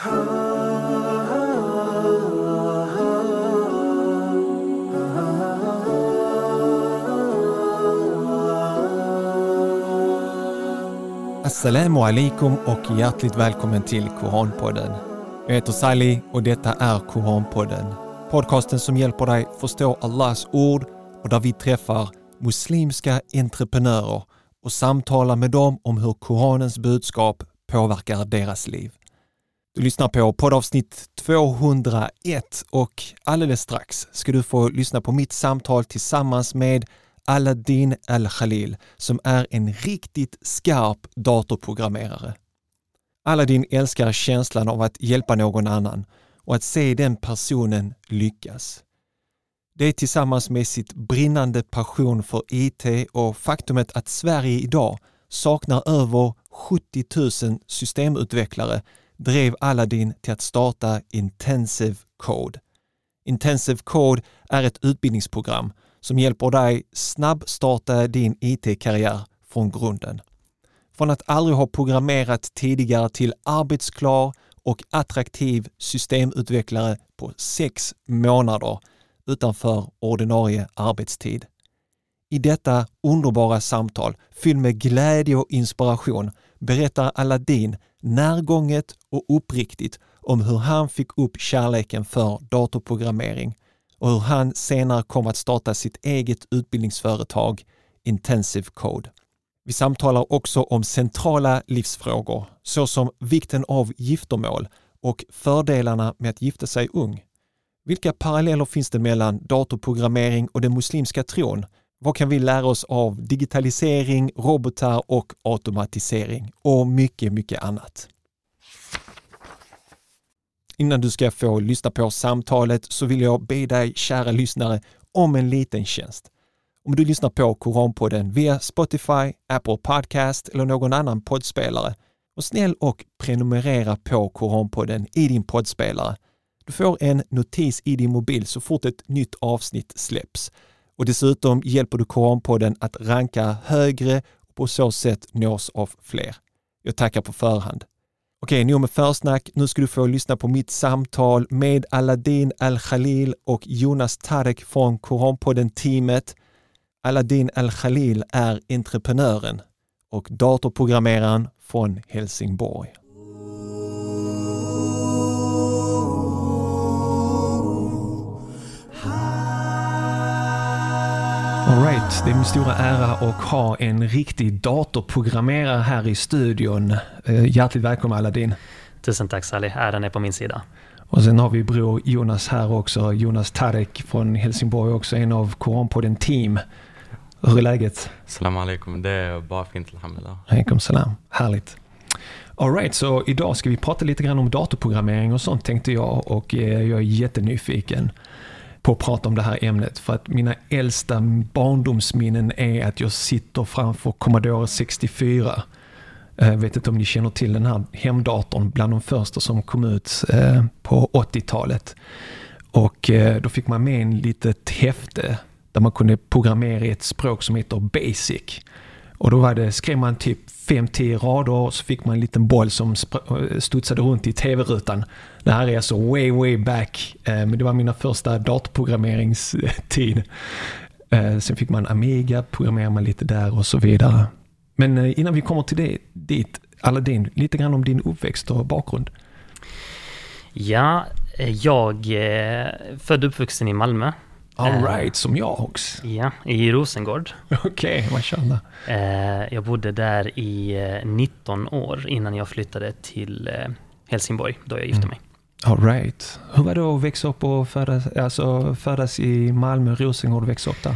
Assalamu alaikum och hjärtligt välkommen till Koranpodden. Jag heter Sally och detta är Koranpodden. Podcasten som hjälper dig förstå Allahs ord och där vi träffar muslimska entreprenörer och samtalar med dem om hur Koranens budskap påverkar deras liv. Du lyssnar på poddavsnitt 201 och alldeles strax ska du få lyssna på mitt samtal tillsammans med Aladdin Al-Khalil som är en riktigt skarp datorprogrammerare. Aladdin älskar känslan av att hjälpa någon annan och att se den personen lyckas. Det är tillsammans med sitt brinnande passion för IT och faktumet att Sverige idag saknar över 70 000 systemutvecklare drev Aladdin till att starta Intensive Code. Intensive Code är ett utbildningsprogram som hjälper dig snabbstarta din IT-karriär från grunden. Från att aldrig ha programmerat tidigare till arbetsklar och attraktiv systemutvecklare på sex månader utanför ordinarie arbetstid. I detta underbara samtal fylld med glädje och inspiration berättar Aladdin närgånget och uppriktigt om hur han fick upp kärleken för datorprogrammering och hur han senare kom att starta sitt eget utbildningsföretag Intensive Code. Vi samtalar också om centrala livsfrågor såsom vikten av giftermål och fördelarna med att gifta sig ung. Vilka paralleller finns det mellan datorprogrammering och den muslimska tron? Vad kan vi lära oss av digitalisering, robotar och automatisering? Och mycket, mycket annat. Innan du ska få lyssna på samtalet så vill jag be dig, kära lyssnare, om en liten tjänst. Om du lyssnar på Koranpodden via Spotify, Apple Podcast eller någon annan poddspelare, var snäll och prenumerera på Koranpodden i din poddspelare. Du får en notis i din mobil så fort ett nytt avsnitt släpps. Och dessutom hjälper du Koranpodden att ranka högre och på så sätt nås av fler. Jag tackar på förhand. Okej, nog med försnack. Nu ska du få lyssna på mitt samtal med Aladdin Al-Khalil och Jonas Tarek från Koranpodden-teamet. Aladdin Al-Khalil är entreprenören och datorprogrammeraren från Helsingborg. Alright, det är min stora ära att ha en riktig datorprogrammerare här i studion. Eh, hjärtligt välkommen Aladdin. Tusen tack Sally, äran är på min sida. Och sen har vi bror Jonas här också, Jonas Tarek från Helsingborg också, en av Koranpodden team. Hur är läget? Salam alaikum, det är bara fint alhamdulillah. Alaikum salam, härligt. Alright, så idag ska vi prata lite grann om datorprogrammering och sånt tänkte jag och eh, jag är jättenyfiken på att prata om det här ämnet. För att mina äldsta barndomsminnen är att jag sitter framför Commodore 64. Jag eh, vet inte om ni känner till den här hemdatorn, bland de första som kom ut eh, på 80-talet. Och eh, då fick man med en litet häfte där man kunde programmera i ett språk som heter Basic. Och då var det, skrev man typ 5-10 rader och så fick man en liten boll som eh, studsade runt i tv-rutan. Det här är alltså way, way back. Eh, men det var mina första datorprogrammeringstid. Eh, sen fick man Amiga, programmerade man lite där och så vidare. Men innan vi kommer till det, dit, Aladdin, lite grann om din uppväxt och bakgrund. Ja, jag är född och uppvuxen i Malmö. Alright, uh, som jag också. Ja, i Rosengård. Okej, okay, mashallah. Uh, jag bodde där i 19 år innan jag flyttade till Helsingborg, då jag gifte mm. mig. Alright. Hur var det att växa upp och födas, alltså födas i Malmö, Rosengård växa upp där?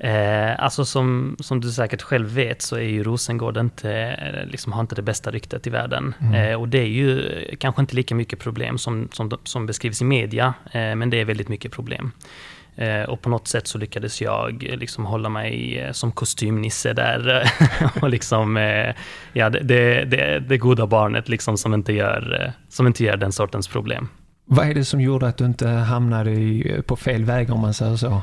Eh, alltså som, som du säkert själv vet så är ju Rosengård inte, liksom har inte det bästa ryktet i världen. Mm. Eh, och det är ju kanske inte lika mycket problem som, som, som beskrivs i media, eh, men det är väldigt mycket problem. Eh, och på något sätt så lyckades jag eh, liksom hålla mig eh, som kostymnisse där. och liksom, ja, det, det, det, goda barnet liksom som, inte gör, som inte gör den sortens problem. Vad är det som gjorde att du inte hamnade på fel väg om man säger så?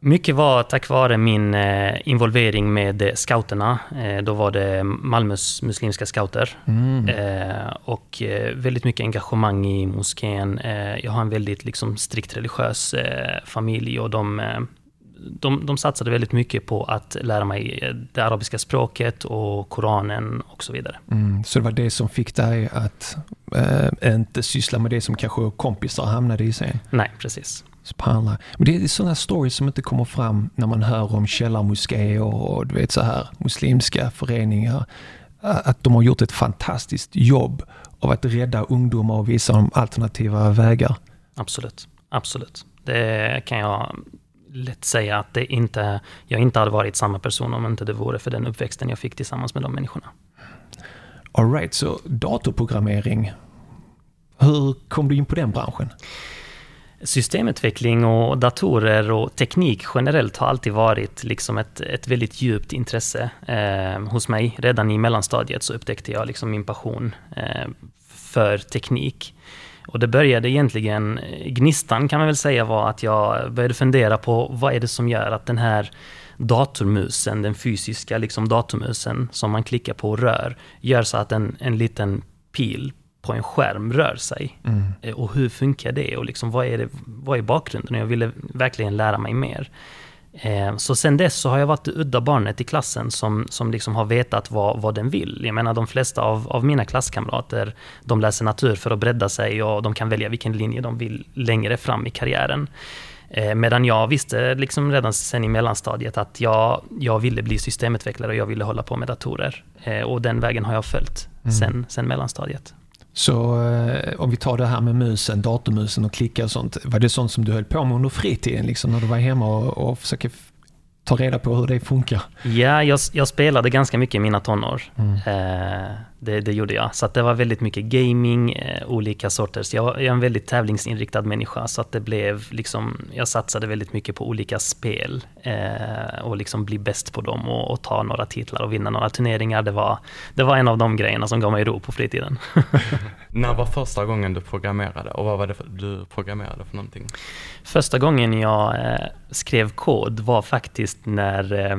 Mycket var tack vare min eh, involvering med scouterna. Eh, då var det Malmös muslimska scouter. Mm. Eh, och eh, väldigt mycket engagemang i moskén. Eh, jag har en väldigt liksom, strikt religiös eh, familj och de, eh, de, de satsade väldigt mycket på att lära mig eh, det arabiska språket och Koranen och så vidare. Mm. Så det var det som fick dig att eh, inte syssla med det som kanske kompisar hamnade i sen? Nej, precis. Subhanallah. Men det är sådana stories som inte kommer fram när man hör om källarmoskéer och du vet så här muslimska föreningar. Att de har gjort ett fantastiskt jobb av att rädda ungdomar och visa dem alternativa vägar. Absolut, absolut. Det kan jag lätt säga att det inte, jag inte hade varit samma person om inte det vore för den uppväxten jag fick tillsammans med de människorna. Alright, så datorprogrammering. Hur kom du in på den branschen? Systemutveckling och datorer och teknik generellt har alltid varit liksom ett, ett väldigt djupt intresse eh, hos mig. Redan i mellanstadiet så upptäckte jag liksom min passion eh, för teknik. Och det började egentligen, eh, gnistan kan man väl säga var att jag började fundera på vad är det som gör att den här datormusen, den fysiska liksom datormusen som man klickar på och rör, gör så att en, en liten pil på en skärm rör sig. Mm. Eh, Och hur funkar det? Och liksom, vad, är det, vad är bakgrunden? Och jag ville verkligen lära mig mer. Eh, Så sen dess så har jag varit det udda barnet i klassen som, som liksom har vetat vad, vad den vill. Jag menar de flesta av, av mina klasskamrater, de läser natur för att bredda sig och de kan välja vilken linje de vill längre fram i karriären. Eh, Medan jag visste liksom redan sen i mellanstadiet att jag, jag ville bli systemutvecklare och jag ville hålla på med datorer. Och den vägen har jag följt sen, sen mellanstadiet. Så eh, om vi tar det här med musen, datormusen och klicka och sånt. Var det sånt som du höll på med under fritiden, liksom, när du var hemma och, och försöker ta reda på hur det funkar? Ja, jag, jag spelade ganska mycket i mina tonår. Mm. Eh, det, det gjorde jag. Så det var väldigt mycket gaming, eh, olika sorters. Jag, jag är en väldigt tävlingsinriktad människa, så att det blev liksom, jag satsade väldigt mycket på olika spel eh, och liksom bli bäst på dem och, och ta några titlar och vinna några turneringar. Det var, det var en av de grejerna som gav mig ro på fritiden. När var första gången du programmerade och vad var det för, du programmerade för någonting? Första gången jag eh, skrev kod var faktiskt när eh,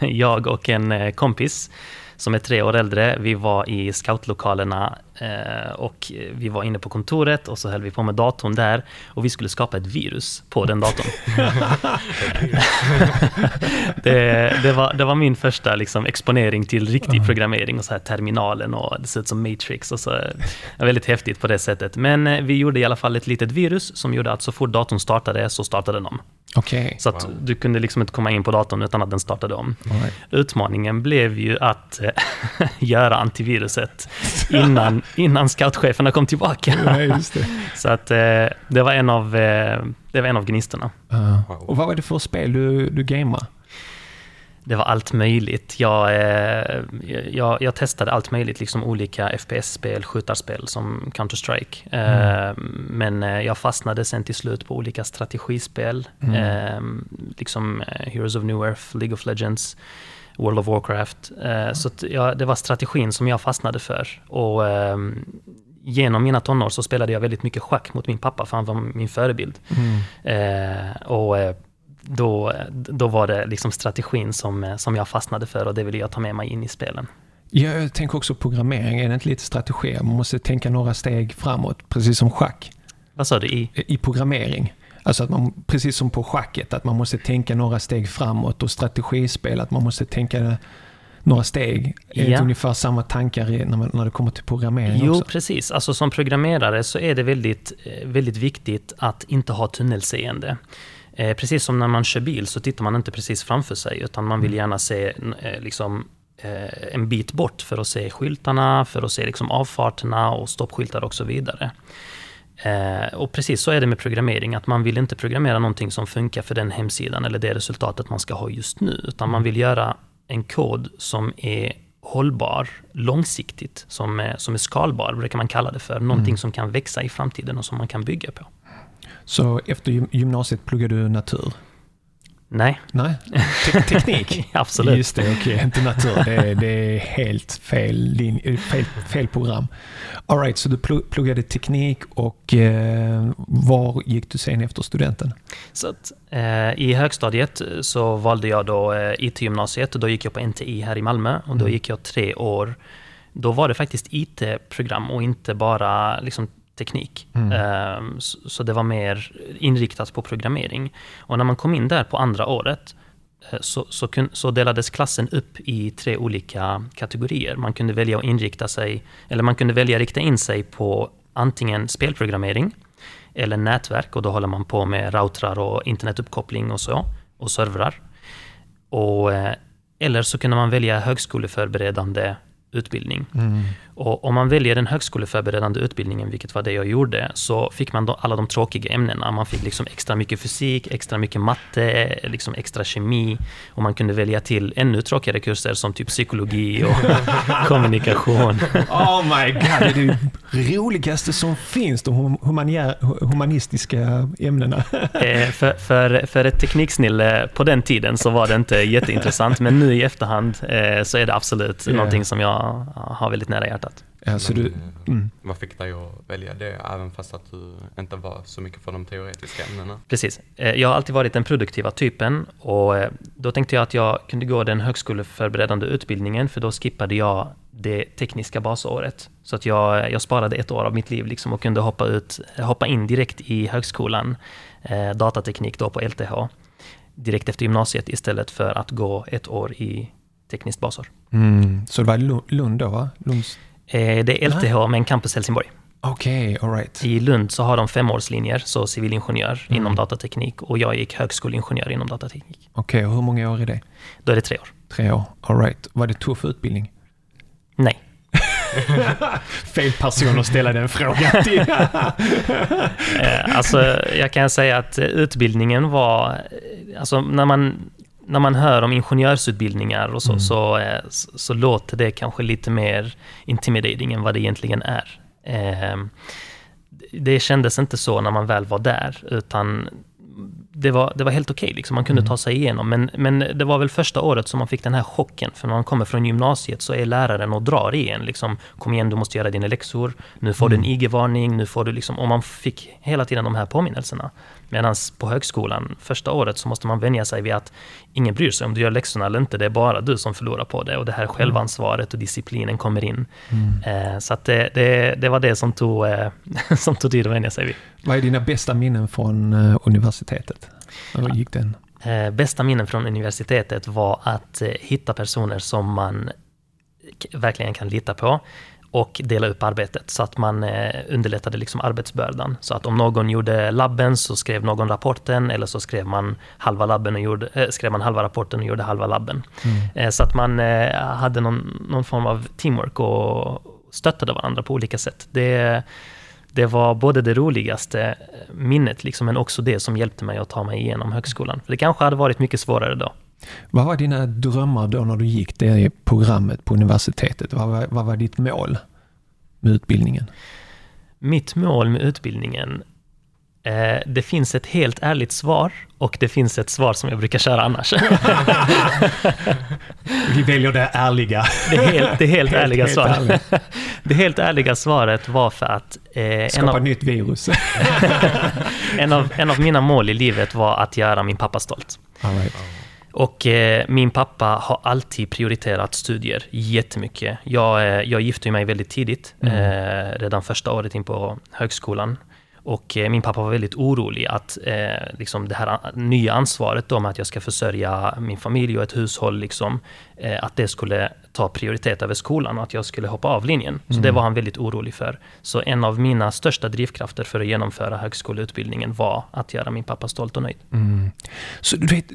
jag och en eh, kompis som är tre år äldre, vi var i scoutlokalerna och vi var inne på kontoret och så höll vi på med datorn där och vi skulle skapa ett virus på den datorn. det, det, var, det var min första liksom, exponering till riktig programmering och så här terminalen och det ser ut som Matrix och så. Det var väldigt häftigt på det sättet. Men eh, vi gjorde i alla fall ett litet virus som gjorde att så fort datorn startade så startade den om. Okej. Så att Wow. du kunde liksom inte komma in på datorn utan att den startade om. Right. Utmaningen blev ju att eh, göra antiviruset innan, innan scoutcheferna kom tillbaka. Ja, just det. Så att eh, det var en av, eh, det var en av gnistorna. Wow. Och vad var det för spel du, du gamade? Det var allt möjligt. Jag, eh, jag, jag testade allt möjligt, liksom olika FPS-spel, skjutarspel som Counter-Strike. Eh, Men jag fastnade sen till slut på olika strategispel. Mm. Eh, liksom Heroes of New Earth, League of Legends, World of Warcraft. Eh, Så jag, det var strategin som jag fastnade för. Och ehm, genom mina tonår så spelade jag väldigt mycket schack mot min pappa, för han var min förebild. Mm. Eh, och eh, då, då var det liksom strategin som, som jag fastnade för och det ville jag ta med mig in i spelen. Ja, Jag tänker också programmering, är det inte lite strategi? Man måste tänka några steg framåt, precis som schack. Vad sa du? I? I programmering. Alltså att man, precis som på schacket, att man måste tänka några steg framåt och strategispel, att man måste tänka några steg. Är det Ja. ungefär samma tankar när, man, när det kommer till programmering Jo, också? precis. Alltså som programmerare så är det väldigt, eh, väldigt viktigt att inte ha tunnelseende. Eh, precis som när man kör bil så tittar man inte precis framför sig, utan man vill gärna se eh, liksom, eh, en bit bort för att se skyltarna, för att se liksom avfarterna och stoppskyltar och så vidare. Eh, och precis så är det med programmering, att man vill inte programmera någonting som funkar för den hemsidan eller det resultatet man ska ha just nu, utan man vill göra en kod som är hållbar långsiktigt, som är, som är skalbar, brukar man kalla det för. Någonting som kan växa i framtiden och som man kan bygga på. Så efter gym- gymnasiet pluggade du natur? Nej. Nej, Te teknik? Absolut. Just det, okej, okay. inte natur. Det är, det är helt fel, linje, fel, fel program. All right, så du pluggade teknik och eh, var gick du sen efter studenten? Så att, eh, I högstadiet så valde jag då eh, IT-gymnasiet och då gick jag på NTI här i Malmö och då mm. gick jag tre år. Då var det faktiskt IT-program och inte bara liksom, teknik. Mm. Ehm, så det var mer inriktat på programmering. Och när man kom in där på andra året eh, så, så, så, delades klassen upp i tre olika kategorier. Man kunde välja att inrikta sig, eller man kunde välja att rikta in sig på antingen spelprogrammering eller nätverk och då håller man på med routrar och internetuppkoppling och så, och servrar. Och, eh, eller så kunde man välja högskoleförberedande utbildning. Mm. Och om man väljer den högskoleförberedande utbildningen, vilket var det jag gjorde, så fick man alla de tråkiga ämnena. Man fick liksom extra mycket fysik, extra mycket matte, liksom extra kemi. Och man kunde välja till ännu tråkigare kurser som typ psykologi och kommunikation. Oh my god, det är det roligaste som finns, de humanistiska ämnena. Eh, för, för, för ett tekniksnille på den tiden så var det inte jätteintressant, men nu i efterhand eh, så är det absolut yeah. någonting som jag har väldigt nära hjärtat. Ja, så du, mm. Vad fick dig att välja det, även fast att du inte var så mycket för de teoretiska ämnena? Precis. Eh, jag har alltid varit den produktiva typen och eh, då tänkte jag att jag kunde gå den högskoleförberedande utbildningen, för då skippade jag det tekniska basåret. Så att jag, jag sparade ett år av mitt liv liksom och kunde hoppa, ut, hoppa in direkt i högskolan, eh, datateknik då på LTH, direkt efter gymnasiet istället för att gå ett år i tekniskt basår. Mm. Så det var Lund då, va? Lunds... Eh, det är LTH, men campus Helsingborg. Okej, okay, right. I Lund så har de femårslinjer, så civilingenjör mm. inom datateknik och jag gick högskoleingenjör inom datateknik. Okej, okay, och hur många år är det? Då är det tre år. Tre år, all right. Var det tuff utbildning? Nej. Fel person att ställa den frågan till. Eh, alltså, jag kan säga att utbildningen var, alltså när man när man hör om ingenjörsutbildningar och så, mm. så, eh, så, så, låter det kanske lite mer intimidating än vad det egentligen är. Eh, det kändes inte så när man väl var där, utan det var, det var helt okej, okay, liksom. man kunde mm. ta sig igenom. Men, men det var väl första året som man fick den här chocken. För när man kommer från gymnasiet så är läraren och drar i en. Liksom, Kom igen, du måste göra dina läxor. Nu får mm. du en mm. IG-varning. Nu får du liksom, och man fick hela tiden de här påminnelserna. Medan på högskolan, första året, så måste man vänja sig vid att ingen bryr sig om du gör läxorna eller inte. Det är bara du som förlorar på det. Och det här mm. självansvaret och disciplinen kommer in. Mm. Eh, så det, det, det, var det som tog, eh, som tog tid att vänja sig vid. Vad är dina bästa minnen från eh, universitetet? Hur gick den? Bästa minnen från universitetet var att hitta personer som man verkligen kan lita på och dela upp arbetet så att man eh, underlättade liksom arbetsbördan. Så att om någon gjorde labben så skrev någon rapporten eller så skrev man halva, labben och gjorde, äh, skrev man halva rapporten och gjorde halva labben. Mm. Eh, så att man hade någon, någon form av teamwork och stöttade varandra på olika sätt. Det, det var både det roligaste minnet, liksom, men också det som hjälpte mig att ta mig igenom högskolan. För det kanske hade varit mycket svårare då. Vad var dina drömmar då när du gick det programmet på universitetet? Vad var, vad var ditt mål med utbildningen? Mitt mål med utbildningen Eh, det finns ett helt ärligt svar och det finns ett svar som jag brukar köra annars. Vi väljer det ärliga. Det helt, det helt, helt ärliga helt svaret. Ärlig. Det helt ärliga svaret var för att... Eh, Skapa av, nytt virus. en, av, en av mina mål i livet var att göra min pappa stolt. Right. Och eh, min pappa har alltid prioriterat studier jättemycket. Jag, eh, jag gifte mig väldigt tidigt, mm. eh, redan första året in på högskolan. Och min pappa var väldigt orolig att liksom det här nya ansvaret om att jag ska försörja min familj och ett hushåll, liksom, att det skulle ta prioritet över skolan och att jag skulle hoppa av linjen. Så mm. det var han väldigt orolig för. Så en av mina största drivkrafter för att genomföra högskoleutbildningen var att göra min pappa stolt och nöjd. Mm. Så du vet,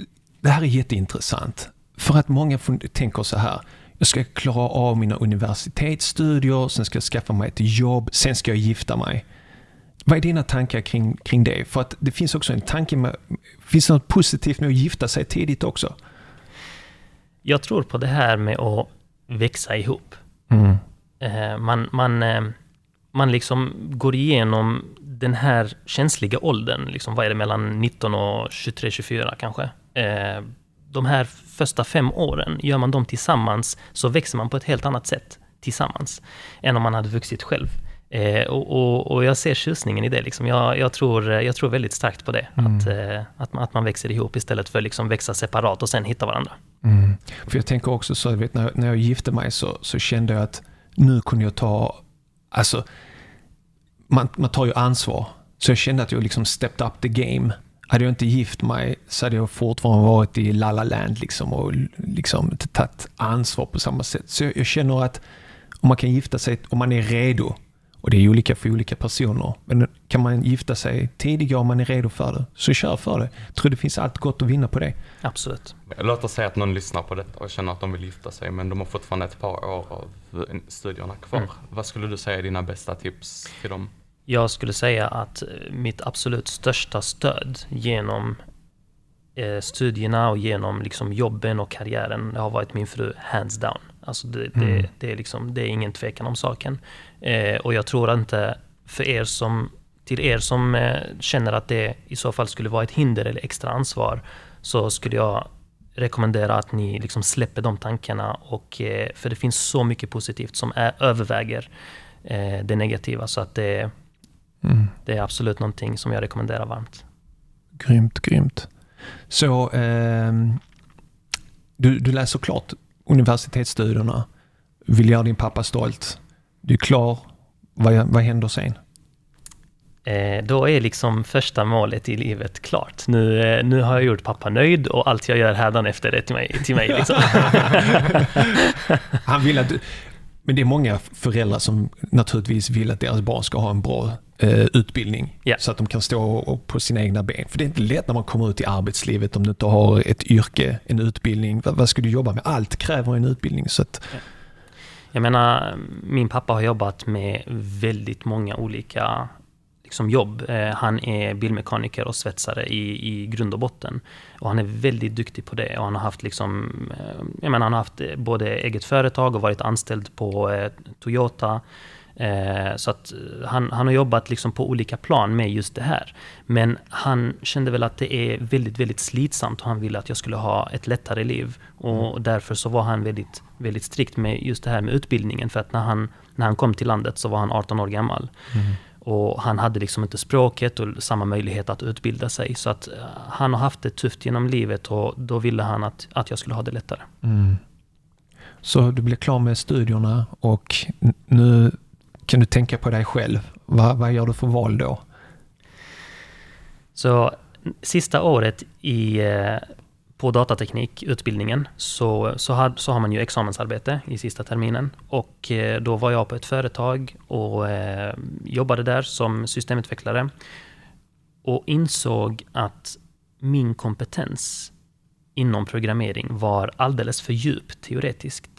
det här är jätteintressant. För att många tänker så här, jag ska klara av mina universitetsstudier, sen ska jag skaffa mig ett jobb, sen ska jag gifta mig. Vad är dina tankar kring, kring det? För att det finns också en tanke med, finns det något positivt med att gifta sig tidigt också? Jag tror på det här med att växa ihop. Mm. Eh, man, man, eh, man liksom går igenom den här känsliga åldern, liksom, vad är det mellan 19 och 23, 24 kanske? Eh, de här första fem åren, gör man dem tillsammans så växer man på ett helt annat sätt tillsammans än om man hade vuxit själv. Eh, och, och, och, jag ser tjusningen i det. Liksom. Jag, jag, tror, jag tror väldigt starkt på det. Mm. Att, eh, att, man, att man växer ihop istället för att liksom växa separat och sen hitta varandra. Mm. För jag tänker också så, vet, när, när jag gifte mig så, så kände jag att nu kunde jag ta, alltså, man, man tar ju ansvar. Så jag kände att jag liksom stepped up the game. Hade jag inte gift mig så hade jag fortfarande varit i La La Land liksom och liksom tagit ansvar på samma sätt. Så jag, jag känner att om man kan gifta sig, om man är redo, och det är olika för olika personer. Men kan man gifta sig tidigare om man är redo för det, så kör för det. Jag tror det finns allt gott att vinna på det. Absolut. Låt oss säga att någon lyssnar på detta och känner att de vill gifta sig, men de har fortfarande ett par år av studierna kvar. Mm. Vad skulle du säga är dina bästa tips till dem? Jag skulle säga att eh, mitt absolut största stöd genom eh, studierna och genom liksom jobben och karriären har varit min fru, hands down. Alltså det, mm. det, det, är liksom, det är ingen tvekan om saken. Eh, och jag tror inte, för er som, till er som eh, känner att det i så fall skulle vara ett hinder eller extra ansvar, så skulle jag rekommendera att ni liksom släpper de tankarna. Och, eh, för det finns så mycket positivt som är, överväger eh, det negativa. Så att det, mm. det är absolut någonting som jag rekommenderar varmt. Grymt, grymt. Så eh, du, du läser klart universitetsstudierna, vill göra din pappa stolt. Du är klar. Vad, vad händer sen? Eh, då är liksom första målet i livet klart. Nu, eh, nu har jag gjort pappa nöjd och allt jag gör hädanefter är till mig. Till mig liksom. Han vill att du, men det är många föräldrar som naturligtvis vill att deras barn ska ha en bra utbildning. Yeah. Så att de kan stå på sina egna ben. För det är inte lätt när man kommer ut i arbetslivet om du inte har ett yrke, en utbildning. Vad, ska du jobba med? Allt kräver en utbildning. Så att... Jag menar, min pappa har jobbat med väldigt många olika liksom jobb. Eh, han är bilmekaniker och svetsare i, i grund och botten. Och han är väldigt duktig på det. Och han har haft, liksom, eh, jag menar, han har haft både eget företag och varit anställd på eh. Så att han, han har jobbat liksom på olika plan med just det här. Men han kände väl att det är väldigt, väldigt slitsamt och han ville att jag skulle ha ett lättare liv. Och mm. därför så var han väldigt, väldigt strikt med just det här med utbildningen. För att när han, när han kom till landet så var han 18 år gammal. Mm. Och han hade liksom inte språket och samma möjlighet att utbilda sig. Så att eh, han har haft det tufft genom livet och då ville han att, att jag skulle ha det lättare. Mm. Så du blev klar med studierna och nu kan du tänka på dig själv. Vad, vad gör du för val då? Så sista året i eh, på datateknikutbildningen så, så, had, så har man ju examensarbete i sista terminen. Och eh, då var jag på ett företag och eh, jobbade där som systemutvecklare. Och insåg att min kompetens inom programmering var alldeles för djup teoretiskt.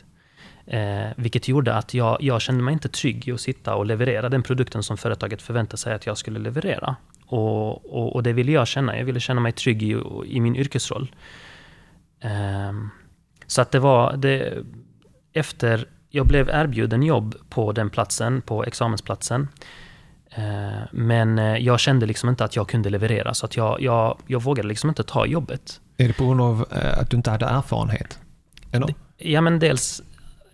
Eh, vilket gjorde att jag, jag kände mig inte trygg i att sitta och leverera den produkten som företaget förväntade sig att jag skulle leverera. Och, och, och, det ville jag känna. Jag ville känna mig trygg i, i min yrkesroll. Um, så att det var det, efter jag blev erbjuden jobb på den platsen, på examensplatsen. Uh, men eh, jag kände liksom inte att jag kunde leverera, så att jag, jag, jag vågade liksom inte ta jobbet. Är det på grund av uh, att du inte hade erfarenhet? Eller? Ja, men dels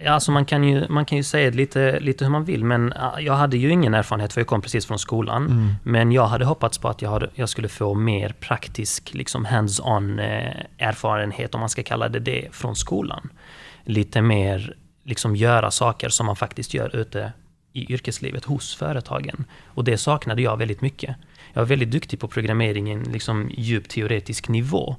Alltså man kan ju, man kan ju säga lite, lite hur man vill, men jag hade ju ingen erfarenhet för jag kom precis från skolan. Mm. Men jag hade hoppats på att jag, hade, jag skulle få mer praktisk, liksom hands-on eh, erfarenhet, om man ska kalla det det, från skolan. Lite mer liksom göra saker som man faktiskt gör ute i yrkeslivet hos företagen. Och det saknade jag väldigt mycket. Jag var väldigt duktig på programmering i en liksom djup teoretisk nivå.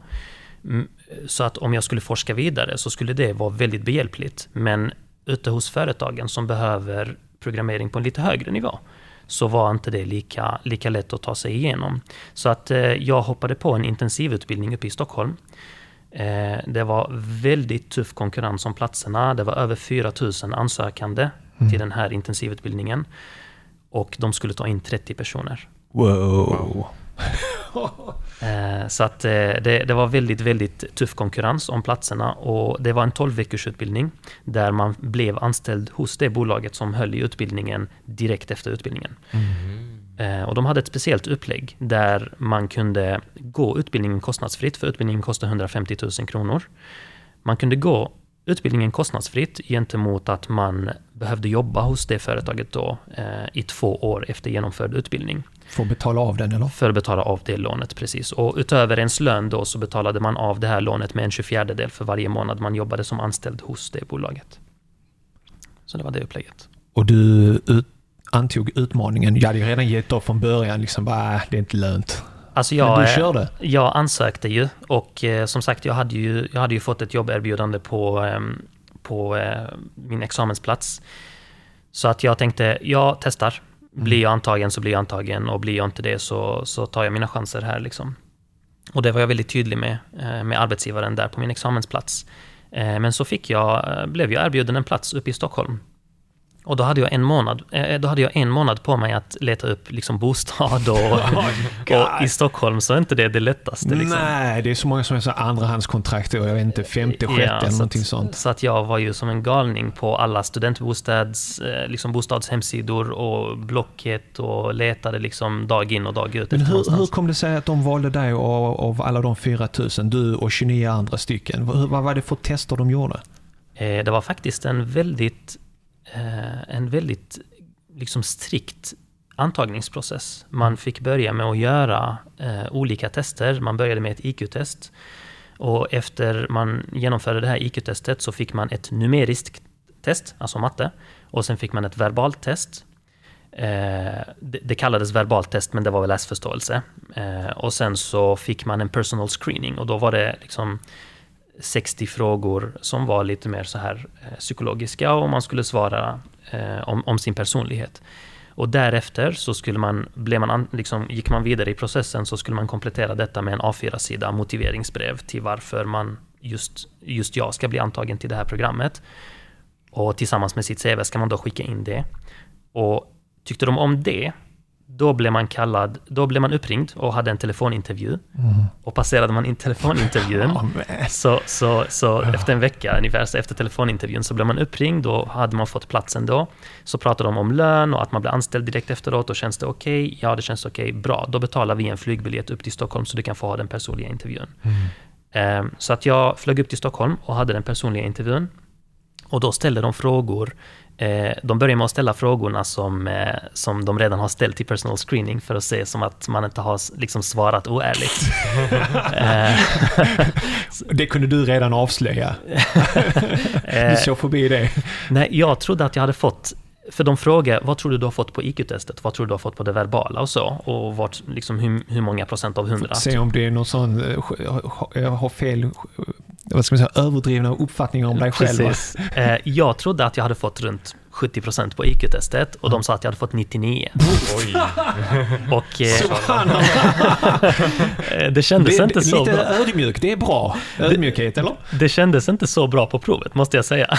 Så att om jag skulle forska vidare så skulle det vara väldigt behjälpligt. Men ute hos företagen som behöver programmering på en lite högre nivå så var inte det lika, lika lätt att ta sig igenom. Så att eh, jag hoppade på en intensivutbildning uppe i Stockholm. Eh, det var väldigt tuff konkurrens om platserna. Det var över 4000 ansökande mm. till den här intensivutbildningen. Och de skulle ta in 30 personer. Wow. så att eh, det, det, var väldigt, väldigt tuff konkurrens om platserna och det var en 12 veckors utbildning där man blev anställd hos det bolaget som höll i utbildningen direkt efter utbildningen. Mm. Eh, och de hade ett speciellt upplägg där man kunde gå utbildningen kostnadsfritt, för utbildningen kostar 150 000 kronor. Man kunde gå utbildningen kostnadsfritt gentemot att man behövde jobba hos det företaget då eh, i två år efter genomförd utbildning. För att betala av den eller? För att betala av det lånet, precis. Och utöver ens lön då så betalade man av det här lånet med en 24 del för varje månad man jobbade som anställd hos det bolaget. Så det var det upplägget. Och du ut, antog utmaningen. Jag hade ju redan gett upp från början, liksom bara, äh, det är inte lönt. Alltså jag, Men du körde? Jag ansökte ju och eh, som sagt, jag hade ju, jag hade ju fått ett jobberbjudande på, eh, på eh, min examensplats. Så att jag tänkte, jag testar. Mm. Blir jag antagen så blir jag antagen och blir jag inte det så, så tar jag mina chanser här. Liksom. Och det var jag väldigt tydlig med, eh, med arbetsgivaren där på min examensplats. Eh, men så fick jag, eh, blev jag erbjuden en plats uppe i Stockholm och då hade jag en månad, eh, då hade jag en månad på mig att leta upp liksom bostad och, oh och i Stockholm så är inte det det lättaste. Liksom. Nej, det är så många som har så andrahandskontrakt och jag vet inte, femte, sjätte ja, eller någonting att, sånt. Så att jag var ju som en galning på alla studentbostads, eh, liksom bostadshemsidor och Blocket och letade liksom dag in och dag ut. Men hur, hur kom det sig att de valde dig av alla de 4000, du och 29 andra stycken? Vad, vad var det för tester de gjorde? Eh, det var faktiskt en väldigt Eh, Eh, en väldigt liksom strikt antagningsprocess. Man fick börja med att göra eh, olika tester. Man började med ett IQ-test. Och efter man genomförde det här IQ-testet så fick man ett numeriskt test, alltså matte. Och sen fick man ett verbalt test. Eh, det, kallades verbalt test, men det var väl läsförståelse. Eh, och sen så fick man en personal screening och då var det liksom 60 frågor som var lite mer så här eh, psykologiska och man skulle svara eh, om, om, sin personlighet. Och därefter så skulle man, blev man liksom, gick man vidare i processen så skulle man komplettera detta med en A4-sida motiveringsbrev till varför man just, just jag ska bli antagen till det här programmet. Och tillsammans med sitt CV ska man då skicka in det. Och tyckte de om det då blev man kallad, då blev man uppringd och hade en telefonintervju. Mm. Och passerade man in telefonintervjun, oh, så, så, så ja. efter en vecka ungefär, så efter telefonintervjun så blev man uppringd och hade man fått platsen då. Så pratade de om lön och att man blir anställd direkt efteråt och känns det okej? Okay? Ja, det känns okej. Okay. Bra, då betalar vi en flygbiljett upp till Stockholm så du kan få ha den personliga intervjun. Mm. Um, så att jag flög upp till Stockholm och hade den personliga intervjun. Och då ställde de frågor de börjar med att ställa frågorna som, eh, som de redan har ställt i personal screening för att se som att man inte har liksom svarat oärligt. Eh, det kunde du redan avslöja. du såg förbi det. Nej, jag trodde att jag hade fått för de frågar, vad tror du du har fått på IQ-testet? Vad tror du du har fått på det verbala och så? Och vart, liksom, hur, hur många procent av hundra? Se om det är någon sån, jag har fel vad ska man säga, överdrivna uppfattningar om dig själv. Precis. Eh, jag trodde att jag hade fått runt 70% på IQ-testet och de sa att jag hade fått 99. Oj. och, eh, det kändes det, inte så lite bra. Lite ödmjuk, det är bra. Ödmjukhet, eller? Det kändes inte så bra på provet, måste jag säga.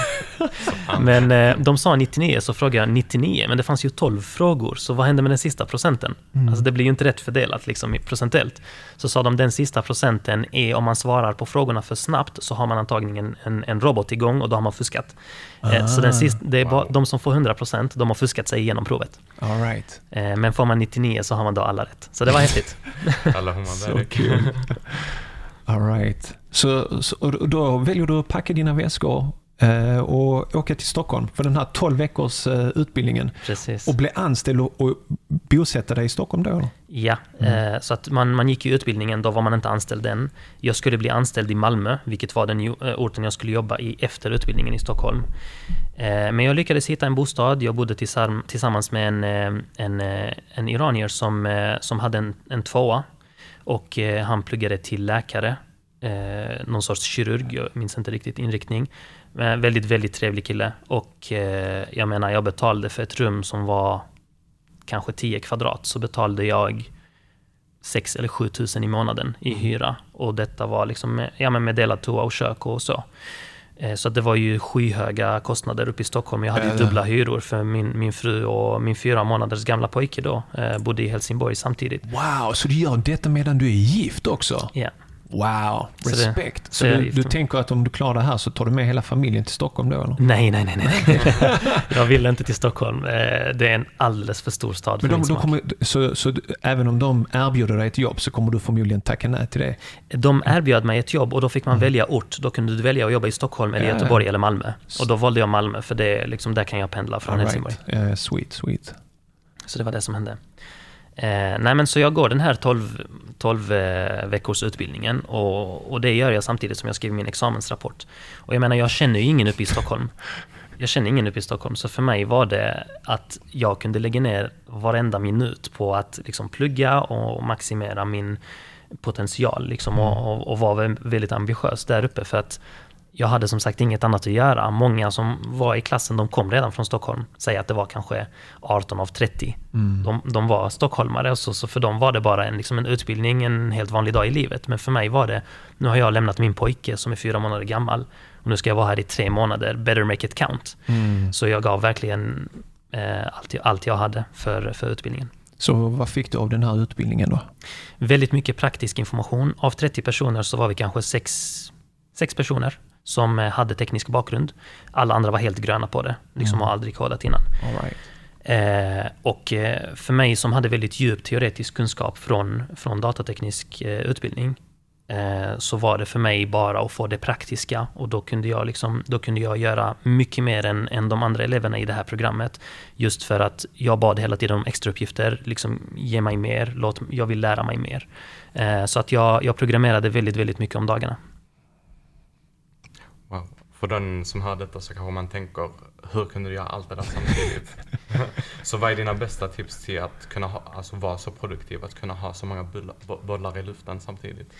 men eh, de sa 99, så frågade jag 99, men det fanns ju 12 frågor, så vad hände med den sista procenten? Mm. Alltså det blir ju inte rätt fördelat liksom, procentellt. Så sa de den sista procenten är om man svarar på frågorna för snabbt så har man antagligen en, en robot igång och då har man fuskat. Ah, så den sista, det är wow. bara, de som får 100% de har fuskat sig igenom provet. All right. Eh, men får man 99 så har man då alla rätt. Så det var häftigt. alla så kul. All right. Så, så, då väljer du att packa dina väskor Eh, och åka till Stockholm för den här 12 veckors eh, utbildningen. Precis. Och bli anställd och, och bosätta dig i Stockholm då? Eller? Ja, mm. Eh, så att man, man gick i utbildningen, då var man inte anställd än. Jag skulle bli anställd i Malmö, vilket var den orten jag skulle jobba i efter utbildningen i Stockholm. Men jag lyckades hitta en bostad. Jag bodde tillsammans med en, en, en iranier som, som hade en, en tvåa. Och han pluggade till läkare någon sorts kirurg, jag minns inte riktigt inriktning. Väldigt, väldigt trevlig kille. Och eh, jag menar, jag betalade för ett rum som var kanske 10 kvadrat, så betalade jag 6 eller 7 tusen i månaden i mm. hyra. Och detta var liksom med, ja, med delad toa och kök och så. Eh, så det var ju skyhöga kostnader uppe i Stockholm. Jag hade ju dubbla hyror för min, min fru och min fyra månaders gamla pojke då eh, bodde i Helsingborg samtidigt. Wow, så du gör detta medan du är gift också? Ja. Wow, Så det- respekt. Så, jag du, du mig. tänker att om du klarar det här så tar du med hela familjen till Stockholm då eller? Nej, nej, nej, nej. jag vill inte till Stockholm. Eh, Det är en alldeles för stor stad för Men de, min smak. kommer, så, så även om de erbjuder dig ett jobb så kommer du förmodligen tacka nej till det? De erbjöd mig ett jobb och då fick man Mm. välja ort. Då kunde du välja att jobba i Stockholm eller Ja, Göteborg ja. eller Malmö. Och då valde jag Malmö för det, är liksom, där kan jag pendla från All Helsingborg. right. Eh, sweet, sweet. Så det var det som hände. Eh, nej men så jag går den här 12, 12 eh, veckors utbildningen och, och det gör jag samtidigt som jag skriver min examensrapport. Och jag menar, jag känner ju ingen uppe i Stockholm. Jag känner ingen uppe i Stockholm, så för mig var det att jag kunde lägga ner varenda minut på att liksom plugga och maximera min potential liksom, och, och, och vara väldigt ambitiös där uppe. För att jag hade som sagt inget annat att göra. Många som var i klassen, de kom redan från Stockholm. Säg att det var kanske 18 av 30. De, de var stockholmare, så, så för dem var det bara en, liksom en utbildning, en helt vanlig dag i livet. Men för mig var det, nu har jag lämnat min pojke som är fyra månader gammal. Och nu ska jag vara här i tre månader, better make it count. Mm. Så jag gav verkligen eh, allt, jag- allt jag hade för, för utbildningen. Så vad fick du av den här utbildningen då? Väldigt mycket praktisk information. Av 30 personer så var vi kanske sex, sex personer som eh, hade teknisk bakgrund. Alla andra var helt gröna på det, liksom har aldrig kodat innan. Right. Eh, och eh, för mig som hade väldigt djup teoretisk kunskap från, från datateknisk eh, utbildning eh, så var det för mig bara att få det praktiska och då kunde jag, liksom, då kunde jag göra mycket mer än, än de andra eleverna i det här programmet. Just för att jag bad hela tiden om extrauppgifter, liksom, ge mig mer, låt, jag vill lära mig mer. Eh, så att jag, jag programmerade väldigt, väldigt mycket om dagarna. För den som hör detta så kanske man tänker, hur kunde du göra allt det där samtidigt? så vad är dina bästa tips till att kunna ha, alltså vara så produktiv, att kunna ha så många bollar, bo- bollar i luften samtidigt?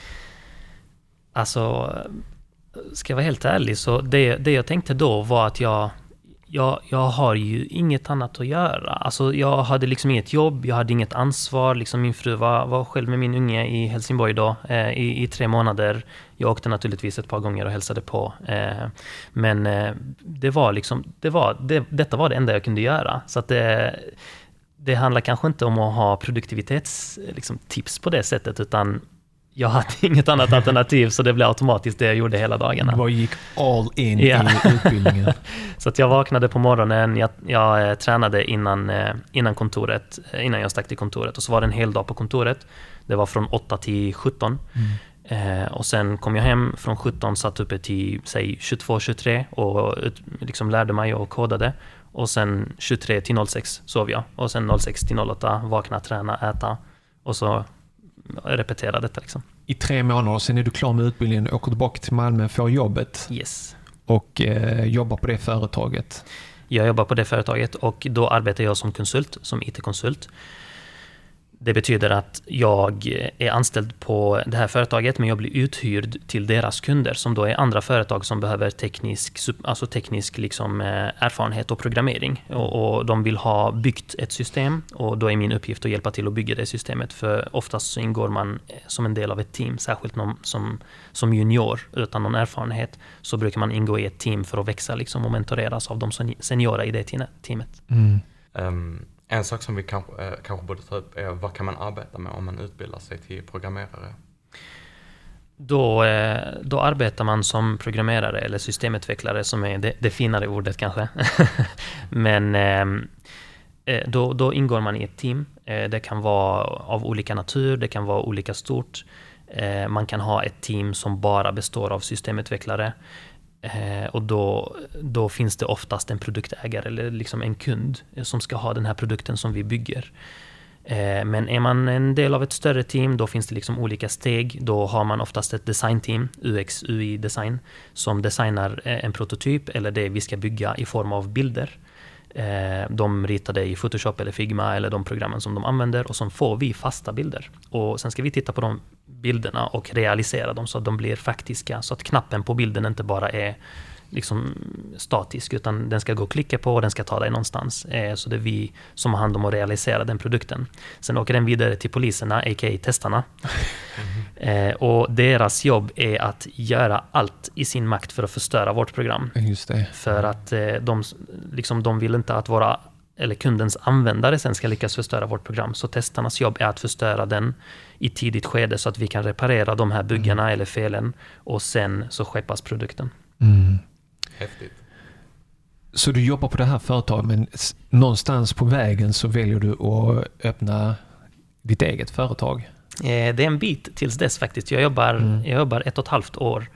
Alltså, ska jag vara helt ärlig, så det, det jag tänkte då var att jag, jag, jag har ju inget annat att göra. Alltså, jag hade liksom inget jobb, jag hade inget ansvar. Liksom min fru var, var själv med min unge i Helsingborg då, eh, i, i tre månader. Jag åkte naturligtvis ett par gånger och hälsade på. Eh, men eh, det var liksom, det var, det, detta var det enda jag kunde göra. Så att det, det handlar kanske inte om att ha produktivitetstips eh, liksom, på det sättet, utan jag hade inget annat alternativ, så det blev automatiskt det jag gjorde hela Du dagarna. bara gick all in Ja. i utbildningen. Så att jag vaknade på morgonen, jag, jag eh, tränade innan, eh, innan kontoret, eh, innan jag stack till kontoret. Och så var det en hel dag på kontoret. Det var från 8 till 17. Eh, och sen kom jag hem från 17, satt uppe till säg 22-23 och ut, liksom lärde mig och kodade. Och sen 23 till 06 sov jag. Och sen 06 till 08 vakna, träna, äta. Och så repetera detta liksom. I tre månader, sen är du klar med utbildningen, åker tillbaka till Malmö, får jobbet Yes. och eh, jobbar på det företaget. Jag jobbar på det företaget och då arbetar jag som konsult, som IT-konsult. Det betyder att jag är anställd på det här företaget men jag blir uthyrd till deras kunder som då är andra företag som behöver teknisk, alltså teknisk liksom, eh, erfarenhet och programmering. Och, och de vill ha byggt ett system och då är min uppgift att hjälpa till att bygga det systemet. För oftast så ingår man eh, som en del av ett team, särskilt någon, som, som junior utan någon erfarenhet. Så brukar man ingå i ett team för att växa liksom, och mentoreras av de seni- seniora i det te- teamet. Ehm, en sak som vi kanske, eh, kanske borde ta upp är vad kan man arbeta med om man utbildar sig till programmerare? Då, eh, då arbetar man som programmerare eller systemutvecklare som är det, det finare ordet kanske. Men ehm, eh, då, då ingår man i ett team. Eh, det kan vara av olika natur, det kan vara olika stort. Man kan ha ett team som bara består av systemutvecklare. Eh, Och då, då finns det oftast en produktägare eller liksom en kund som ska ha den här produkten som vi bygger. Eh, Men är man en del av ett större team, då finns det liksom olika steg. Då har man oftast ett designteam, UX, UI design, som designar eh, en prototyp eller det vi ska bygga i form av bilder. Eh, de ritar det i Photoshop eller Figma eller de programmen som de använder och så får vi fasta bilder. Och sen ska vi titta på de bilderna och realisera dem så att de blir faktiska. Så att knappen på bilden inte bara är liksom statisk utan den ska gå att klicka på och den ska ta dig någonstans. Eh, Så det är vi som har hand om att realisera den produkten. Sen åker den vidare till poliserna, a.k.a. testarna. Eh, Och deras jobb är att göra allt i sin makt för att förstöra vårt program. Just det. För att eh, de, liksom, de vill inte att våra eller kundens användare sen ska lyckas förstöra vårt program. Så testarnas jobb är att förstöra den i tidigt skede så att vi kan reparera de här buggarna mm. eller felen och sen så skeppas produkten. Mm. Häftigt. Så du jobbar på det här företaget men någonstans på vägen så väljer du att öppna ditt eget företag? Eh, det är en bit tills dess faktiskt. Jag jobbar, mm. jag jobbar ett och ett halvt år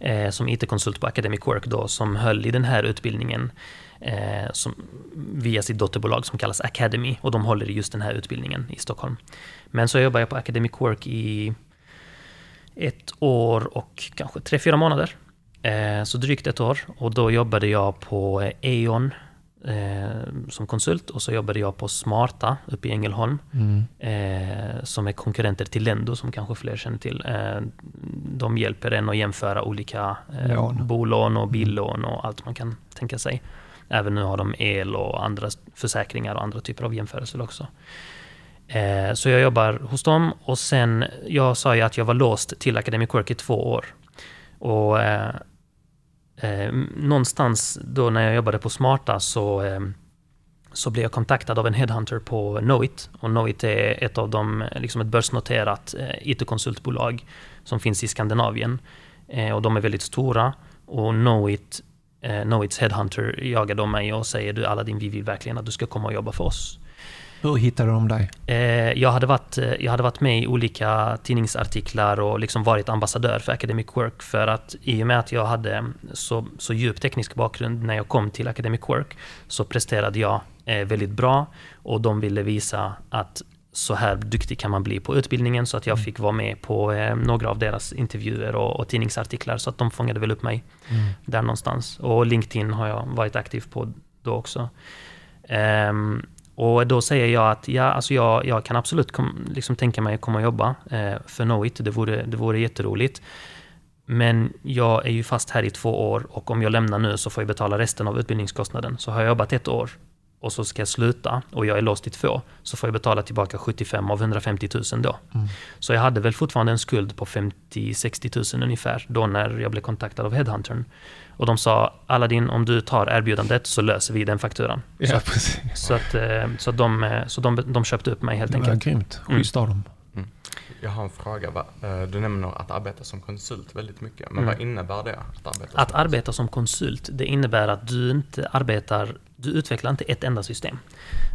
eh, som IT-konsult på Academic Work då, som höll i den här utbildningen eh, som, via sitt dotterbolag som kallas Academy och de håller i just den här utbildningen i Stockholm. Men så jobbar jag på Academic Work i ett år och kanske tre, fyra månader. Eh, så drygt ett år och då jobbade jag på E.ON eh, som konsult och så jobbade jag på Smarta uppe i Ängelholm. Mm. Eh, som är konkurrenter till Lendo som kanske fler känner till. Eh, de hjälper en att jämföra olika eh, bolån och billån och allt man kan tänka sig. Även nu har de el och andra försäkringar och andra typer av jämförelser också. Eh, så jag jobbar hos dem och sen, jag sa ju att jag var låst till Academic Work i två år. Och eh, eh, någonstans då när jag jobbade på Smarta så, eh, så blev jag kontaktad av en headhunter på Knowit. Och Knowit är ett av de, liksom ett börsnoterat eh, IT-konsultbolag som finns i Skandinavien. Eh, och de är väldigt stora. Och Knowit, eh, Knowits headhunter jagade mig och säger du Aladdin, vi vill verkligen att du ska komma och jobba för oss. Hur hittade de dig? Eh, jag, hade varit, eh, jag hade varit med i olika tidningsartiklar och liksom varit ambassadör för Academic Work för att i och med att jag hade så, så djup teknisk bakgrund när jag kom till Academic Work så presterade jag eh, väldigt bra och de ville visa att så här duktig kan man bli på utbildningen så att jag mm. fick vara med på några av deras intervjuer och, och tidningsartiklar så att de fångade väl upp mig mm. där någonstans. Och LinkedIn har jag varit aktiv på då också. Um, och då säger jag att ja, alltså jag, jag kan absolut kom, liksom tänka mig att komma och jobba eh, för Knowit. Det vore, det vore jätteroligt. Men jag är ju fast här i två år och om jag lämnar nu så får jag betala resten av utbildningskostnaden. Så har jag jobbat ett år och så ska jag sluta och jag är låst i två, så får jag betala tillbaka 75 av 150 000 då. Mm. Så jag hade väl fortfarande en skuld på 50-60 000 ungefär, då när jag blev kontaktad av Headhuntern. Och de sa, Aladdin, om du tar erbjudandet så löser vi den fakturan. Ja, så, precis. Så, att, eh, så, de, eh, så de, de köpte upp mig helt det enkelt. Det var grymt. Schysst av dem. Mm. Jag har en fråga. Eh, du nämner att arbeta som konsult väldigt mycket. Men mm. vad innebär det? Att arbeta som, att arbeta som konsult, det innebär att du inte arbetar, du utvecklar inte ett enda system.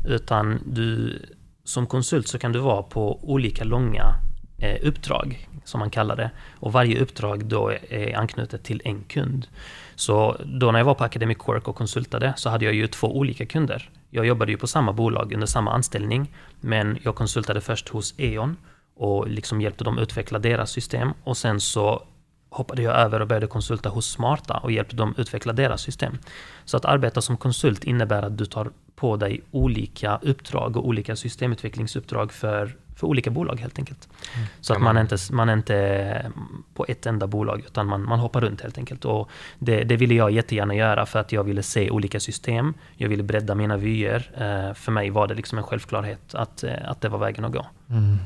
Utan du, som konsult så kan du vara på olika långa uppdrag, som man kallar det. Och varje uppdrag då är anknutet till en kund. Så då när jag var på Academic Work och konsultade så hade jag ju två olika kunder. Jag jobbade ju på samma bolag under samma anställning, men jag konsultade först hos E.ON och liksom hjälpte dem utveckla deras system och sen så hoppade jag över och började konsulta hos Smarta och hjälpte dem utveckla deras system. Så att arbeta som konsult innebär att du tar på dig olika uppdrag och olika systemutvecklingsuppdrag för, för olika bolag helt enkelt. Mm. Så att man är, inte, man är inte på ett enda bolag utan man, man hoppar runt helt enkelt. Och det, det ville jag jättegärna göra för att jag ville se olika system. Jag ville bredda mina vyer. Eh, för mig var det liksom en självklarhet att, eh, att det var vägen att gå. Mm.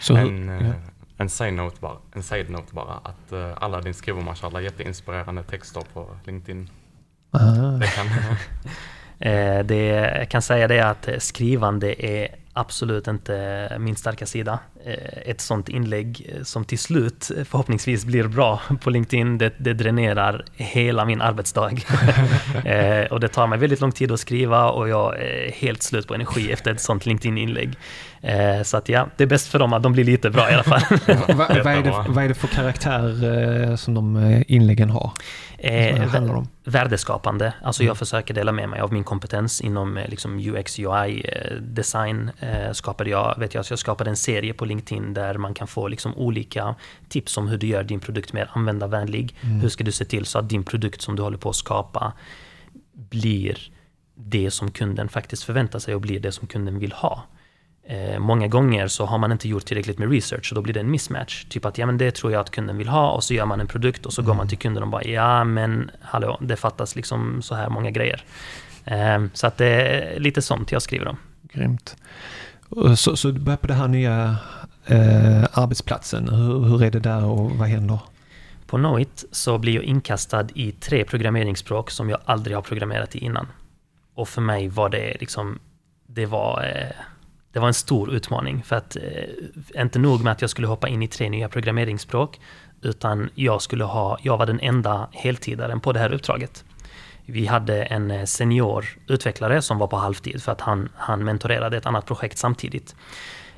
Så, en, ja. en side-note bara, en side note bara att uh, alla din skriver mashallah jätteinspirerande texter på LinkedIn. Det kan, det, jag kan säga det att skrivande är absolut inte min starka sida. Eh, ett sånt inlägg som till slut förhoppningsvis blir bra på LinkedIn, det, det dränerar hela min arbetsdag. Eh, och det tar mig väldigt lång tid att skriva och jag är helt slut på energi efter ett sånt LinkedIn-inlägg. Eh, så att ja, det är bäst för dem att de blir lite bra i alla fall. vad, vad, är det, vad är det för karaktär som de inläggen har? Eh, värdeskapande. Alltså jag mm. försöker dela med mig av min kompetens inom liksom UX, UI, design. skapade jag, vet jag, så jag skapade en serie på LinkedIn där man kan få liksom olika tips om hur du gör din produkt mer användarvänlig. Mm. Hur ska du se till så att din produkt som du håller på att skapa blir det som kunden faktiskt förväntar sig och blir det som kunden vill ha. Eh, många gånger så har man inte gjort tillräckligt med research och då blir det en mismatch. Typ att ja men det tror jag att kunden vill ha och så gör man en produkt och så mm. går man mm. till kunden och bara ja men hallå det fattas liksom så här många grejer. Eh, så att det är lite sånt jag skriver om. Grymt. Så, så du börjar på den här nya eh, arbetsplatsen. Hur, hur är det där och vad händer? På Knowit så blir jag inkastad i tre programmeringsspråk som jag aldrig har programmerat i innan. och för mig var det liksom, det var, eh, det var en stor utmaning. För att eh, inte nog med att jag skulle hoppa in i tre nya programmeringsspråk, utan jag skulle ha, jag var den enda heltidaren på det här uppdraget. Vi hade en eh, senior utvecklare som var på halvtid för att han, han mentorerade ett annat projekt samtidigt.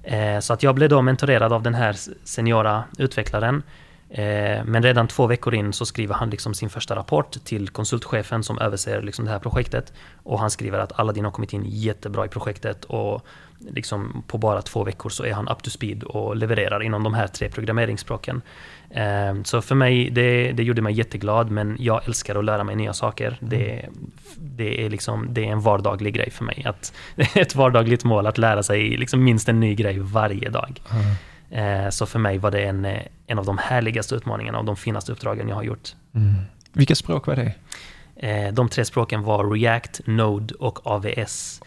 Eh, så att jag blev då mentorerad av den här seniora utvecklaren. Eh, men redan två veckor in så skriver han liksom sin första rapport till konsultchefen som överser liksom det här projektet. Och han skriver att Aladdin har kommit in jättebra i projektet och liksom på bara två veckor så är han up to speed och levererar inom de här tre programmeringsspråken. Ehm, så för mig, det, det gjorde mig jätteglad, men jag älskar att lära mig nya saker. Mm. Det, det, är liksom, det är en vardaglig grej för mig. Att, ett vardagligt mål att lära sig liksom minst en ny grej varje dag. Mm. Så för mig var det en, en av de härligaste utmaningarna och de finaste uppdragen jag har gjort. Mm. Vilka språk var det? Ehm, de tre språken var React, Node och AVS.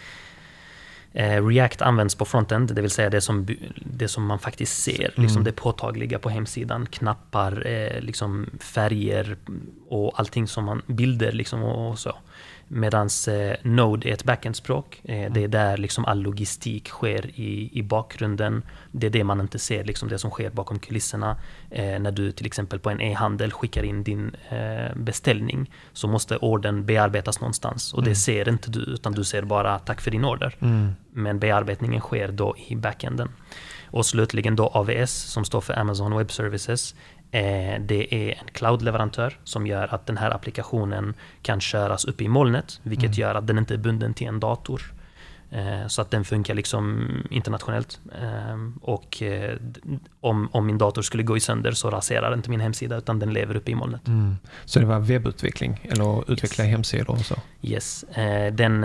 Eh, React används på frontend, det vill säga det som, det som man faktiskt ser, mm. liksom det påtagliga på hemsidan. Knappar, eh, liksom färger och allting som man, bilder liksom och, så. Medan eh, Node är ett backend-språk. Eh, det är där liksom all logistik sker i, i bakgrunden. Det är det man inte ser, liksom det som sker bakom kulisserna. Eh, när du till exempel på en e-handel skickar in din eh, beställning så måste ordern bearbetas någonstans. Och det mm. ser inte du, utan du ser bara tack för din order. Mm. Men bearbetningen sker då i backenden. Och slutligen då AVS som står för Amazon Web Services. Eh, det är en cloud-leverantör som gör att den här applikationen kan köras upp i molnet, vilket mm. gör att den inte är bunden till en dator. Eh, så att den funkar liksom internationellt. Eh, och om, om min dator skulle gå i sönder så raserar inte min hemsida utan den lever uppe i molnet. Mm. Så det var webbutveckling eller utveckla yes. hemsidor och så? Yes. Den,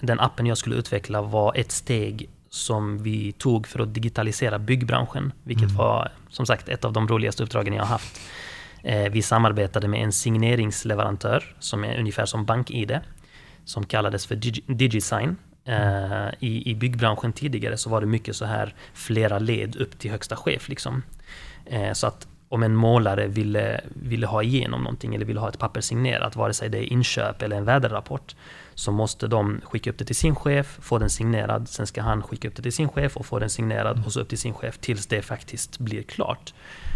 den appen jag skulle utveckla var ett steg som vi tog för att digitalisera byggbranschen, vilket mm. var som sagt ett av de roligaste uppdragen jag har haft. Eh, vi samarbetade med en signeringsleverantör som är ungefär som BankID, som kallades för DigiSign. Eh, I, I byggbranschen tidigare så var det mycket så här flera led upp till högsta chef. Liksom. Eh, så att om en målare ville, ville ha igenom någonting eller ville ha ett papper signerat, vare sig det är inköp eller en väderrapport, så måste de skicka upp det till sin chef, få den signerad, sen ska han skicka upp det till sin chef och få den signerad mm. och så upp till sin chef tills det faktiskt blir klart.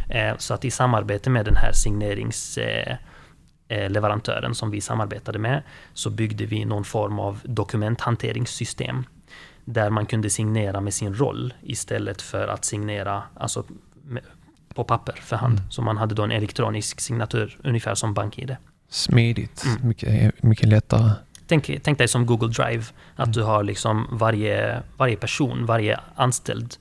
Eh, så att i samarbete med den här signeringsleverantören eh, eh, som vi samarbetade med så byggde vi någon form av dokumenthanteringssystem där man kunde signera med sin roll istället för att signera alltså, på papper för hand. Mm. Så man hade då en elektronisk signatur, ungefär som BankID. Smidigt, mm. mycket, mycket lättare. Tänk, tänk dig som Google Drive, att mm. du har liksom varje, varje person, varje anställd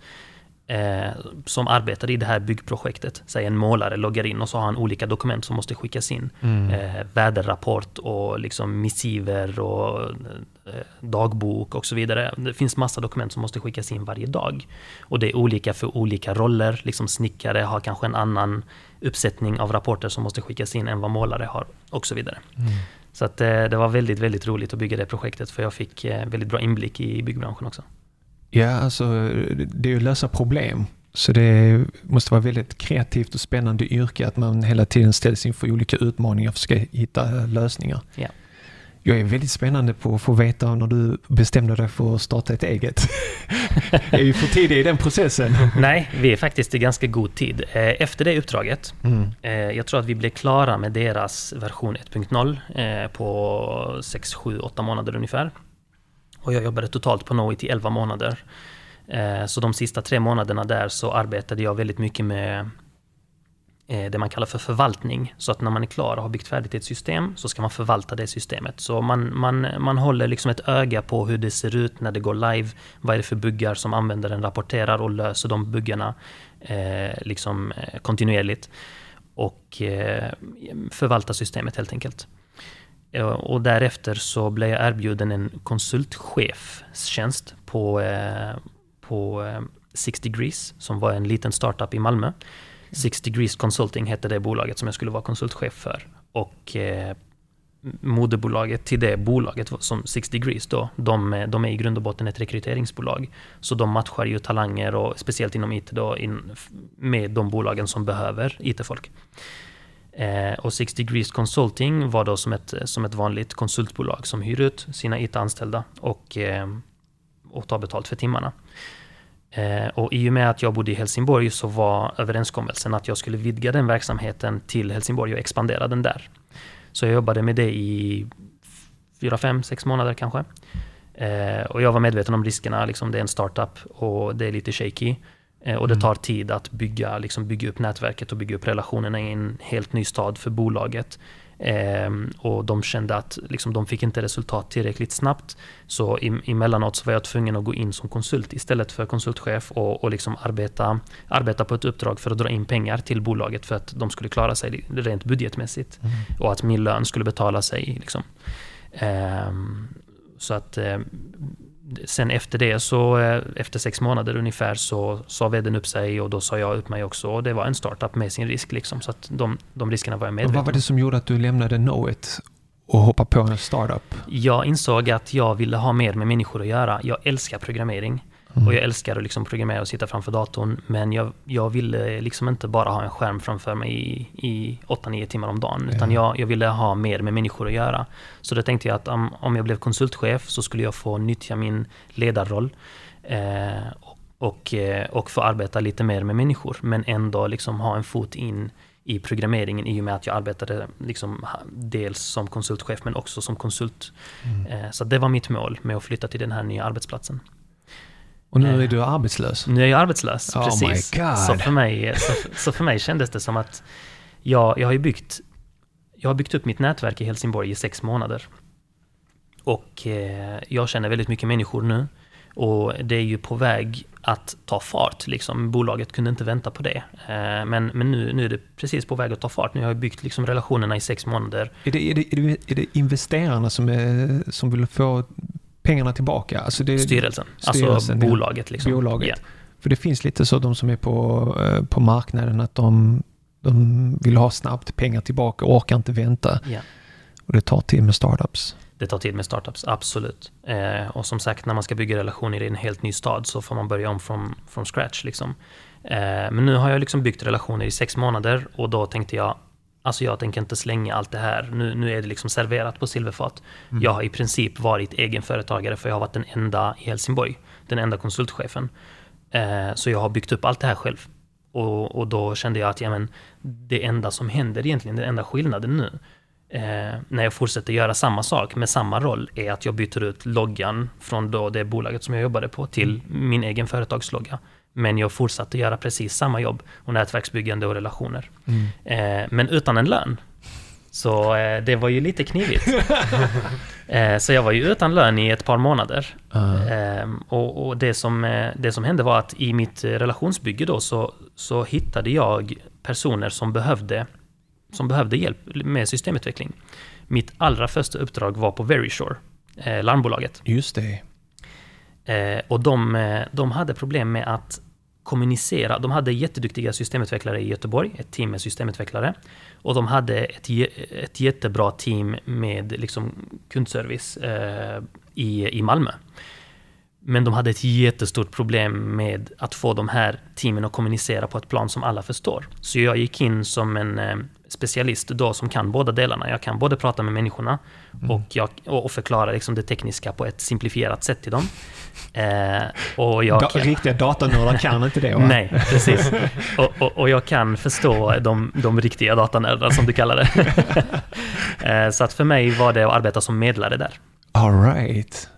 eh, som arbetar i det här byggprojektet. Säg en målare loggar in och så har han olika dokument som måste skickas in. Mm. Eh, väderrapport och liksom missiver och eh, dagbok och så vidare. Det finns massa dokument som måste skickas in varje dag. Och det är olika för olika roller. Liksom snickare har kanske en annan uppsättning av rapporter som måste skickas in än vad målare har och så vidare. Mm. Så att, eh, det var väldigt, väldigt roligt att bygga det projektet för jag fick eh, väldigt bra inblick i byggbranschen också. Ja, alltså det är ju att lösa problem. Så det måste vara väldigt kreativt och spännande yrke att man hela tiden ställs inför olika utmaningar och försöka hitta lösningar. Ja. Jag är väldigt spännande på att få veta när du bestämde dig för att starta ett eget. är vi för tidiga i den processen? Nej, vi är faktiskt i ganska god tid. Eh, efter det uppdraget, mm. Eh, jag tror att vi blev klara med deras version 1.0 eh, på 6, 7, 8 månader ungefär. Och jag jobbade totalt på Knowit i 11 månader. Så de sista tre månaderna där så arbetade jag väldigt mycket med Eh, det man kallar för förvaltning. Så att när man är klar och har byggt färdigt ett system så ska man förvalta det systemet. Så man, man, man håller liksom ett öga på hur det ser ut när det går live. Vad är det för buggar som användaren rapporterar och löser de buggarna eh, liksom, eh, kontinuerligt. Och eh, förvalta systemet helt enkelt. Eh, och därefter så blev jag erbjuden en konsultchefstjänst på, eh, på eh, Six Degrees som var en liten startup i Malmö. Six Degrees Consulting hette det bolaget som jag skulle vara konsultchef för. Och eh, moderbolaget till det bolaget som Six Degrees då, de, de, är i grund och botten ett rekryteringsbolag. Så de matchar ju talanger och speciellt inom IT då in, med de bolagen som behöver IT-folk. Eh, och Six Degrees Consulting var då som ett, som ett vanligt konsultbolag som hyr ut sina IT-anställda och, eh, och tar betalt för timmarna. Eh, och I och med att jag bodde i Helsingborg så var överenskommelsen att jag skulle vidga den verksamheten till Helsingborg och expandera den där. Så jag jobbade med det i fyra, fem, sex månader kanske. Eh, och jag var medveten om riskerna, liksom det är en startup och det är lite shaky. Eh, och det mm. tar tid att bygga, liksom bygga upp nätverket och bygga upp relationerna i en helt ny stad för bolaget. Ehm, och de kände att liksom, de fick inte resultat tillräckligt snabbt. Så emellanåt så var jag tvungen att gå in som konsult istället för konsultchef och, och liksom arbeta, arbeta på ett uppdrag för att dra in pengar till bolaget för att de skulle klara sig rent budgetmässigt. Mm. Och att min lön skulle betala sig. Liksom. Ehm, så att eh, sen efter det, så eh, efter sex månader ungefär, så sa vdn upp sig och då sa jag upp mig också. Och det var en startup med sin risk. Liksom, så att de, de riskerna var jag medveten om. Vad var det som gjorde att du lämnade Knowit och hoppade på en startup? Jag insåg att jag ville ha mer med människor att göra. Jag älskar programmering. Mm. Och jag älskar att liksom programmera och sitta framför datorn. Men jag, jag ville liksom inte bara ha en skärm framför mig i, i 8-9 timmar om dagen. Utan jag, jag ville ha mer med människor att göra. Så då tänkte jag att om, om jag blev konsultchef så skulle jag få nyttja min ledarroll. Eh, och, eh, och få arbeta lite mer med människor. Men ändå liksom ha en fot in i programmeringen i och med att jag arbetade liksom dels som konsultchef men också som konsult. Mm. Eh, så det var mitt mål med att flytta till den här nya arbetsplatsen. Och nu är du arbetslös? Nu är jag arbetslös, oh precis. Så för, mig, så, så, för mig kändes det som att jag, jag har byggt jag har byggt upp mitt nätverk i Helsingborg i sex månader. Och eh, jag känner väldigt mycket människor nu. Och det är ju på väg att ta fart. Liksom. Bolaget kunde inte vänta på det. Eh, men men nu, nu är det precis på väg att ta fart. Nu har jag byggt liksom relationerna i sex månader. Är det, är det, är det, är det investerarna som, är, som vill få pengarna tillbaka? Alltså det, styrelsen, styrelsen, alltså bolaget. Liksom. bolaget. Yeah. För det finns lite så de som är på, eh, på marknaden att de, de vill ha snabbt pengar tillbaka och orkar inte vänta. Yeah. Och det tar tid med startups. Det tar tid med startups, absolut. Eh, och som sagt, när man ska bygga relationer i en helt ny stad så får man börja om från, från scratch. Liksom. Eh, men nu har jag liksom byggt relationer i sex månader och då tänkte jag, Alltså jag tänker inte slänga allt det här. Nu, nu är det liksom serverat på silverfat. Mm. Jag har i princip varit egenföretagare för jag har varit den enda i Helsingborg. Den enda konsultchefen. Eh, så jag har byggt upp allt det här själv. Och, och då kände jag att ja, men, det enda som händer egentligen, den enda skillnaden nu, eh, när jag fortsätter göra samma sak med samma roll, är att jag byter ut loggan från då det bolaget som jag jobbade på till mm. min egen företagslogga. Men jag fortsatte göra precis samma jobb och nätverksbyggande och relationer. Mm. Eh, men utan en lön. Så eh, det var ju lite knivigt. eh, så jag var ju utan lön i ett par månader. Uh. och, och det, som, eh, det som hände var att i mitt relationsbygge då så, så hittade jag personer som behövde, som behövde hjälp med systemutveckling. Mitt allra första uppdrag var på Veryshore, eh, larmbolaget. Just det. Eh, och de, eh, de hade problem med att kommunicera. De hade jätteduktiga systemutvecklare i Göteborg, ett team med systemutvecklare. Och de hade ett, ett jättebra team med liksom kundservice eh, i, i Malmö. Men de hade ett jättestort problem med att få de här teamen att kommunicera på ett plan som alla förstår. Så jag gick in som en eh, specialist då som kan båda delarna. Jag kan både prata med människorna mm. och, jag, och förklara liksom det tekniska på ett simplifierat sätt till dem. Eh, och jag da, kan... Riktiga datanördar kan inte det va? Nej, precis. Och, och, och, jag kan förstå de, de riktiga datanördarna som du kallar det. eh, så att för mig var det att arbeta som medlare där. All right.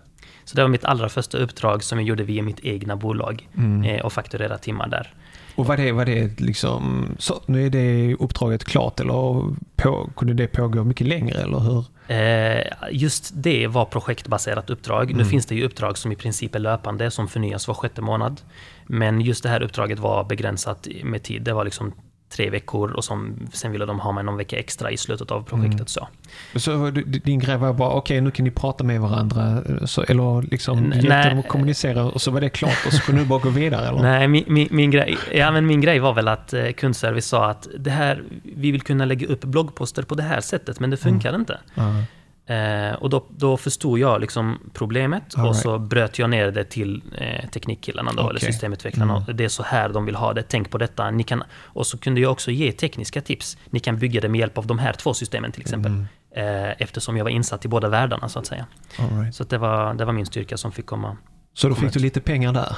Så det var mitt allra första uppdrag som jag gjorde via mitt egna bolag mm. eh, och fakturera timmar där. Och var det, var det liksom, så nu är det uppdraget klart eller på, kunde det pågå mycket längre eller hur? Eh, just det var projektbaserat uppdrag. Mm. Nu finns det ju uppdrag som i princip är löpande, som förnyas var sjätte månad. Men just det här uppdraget var begränsat med tid. Det var liksom tre veckor och som, sen ville de ha mig någon vecka extra i slutet av projektet. Mm. Så. så din grej var bara, okej okay, nu kan ni prata med varandra, så, eller liksom hjälpte dem att kommunicera och så var det klart och så kunde du bara gå vidare? Eller? Nej, min, min, min, grej, ja, men min grej var väl att eh, kundservice sa att det här, vi vill kunna lägga upp bloggposter på det här sättet, men det funkar mm. inte. Mm. Eh, och då, då förstod jag liksom problemet All och right. så bröt jag ner det till eh, teknikkillarna då, eller Okej. systemutvecklarna. Mm. Det är så här de vill ha det, tänk på detta. Ni kan, och så kunde jag också ge tekniska tips. Ni kan bygga det med hjälp av de här två systemen till exempel. Mm. Eh, eftersom jag var insatt i båda världarna så att säga. Right. Så att det, var, det var min styrka som fick komma. Så då fick du lite pengar där?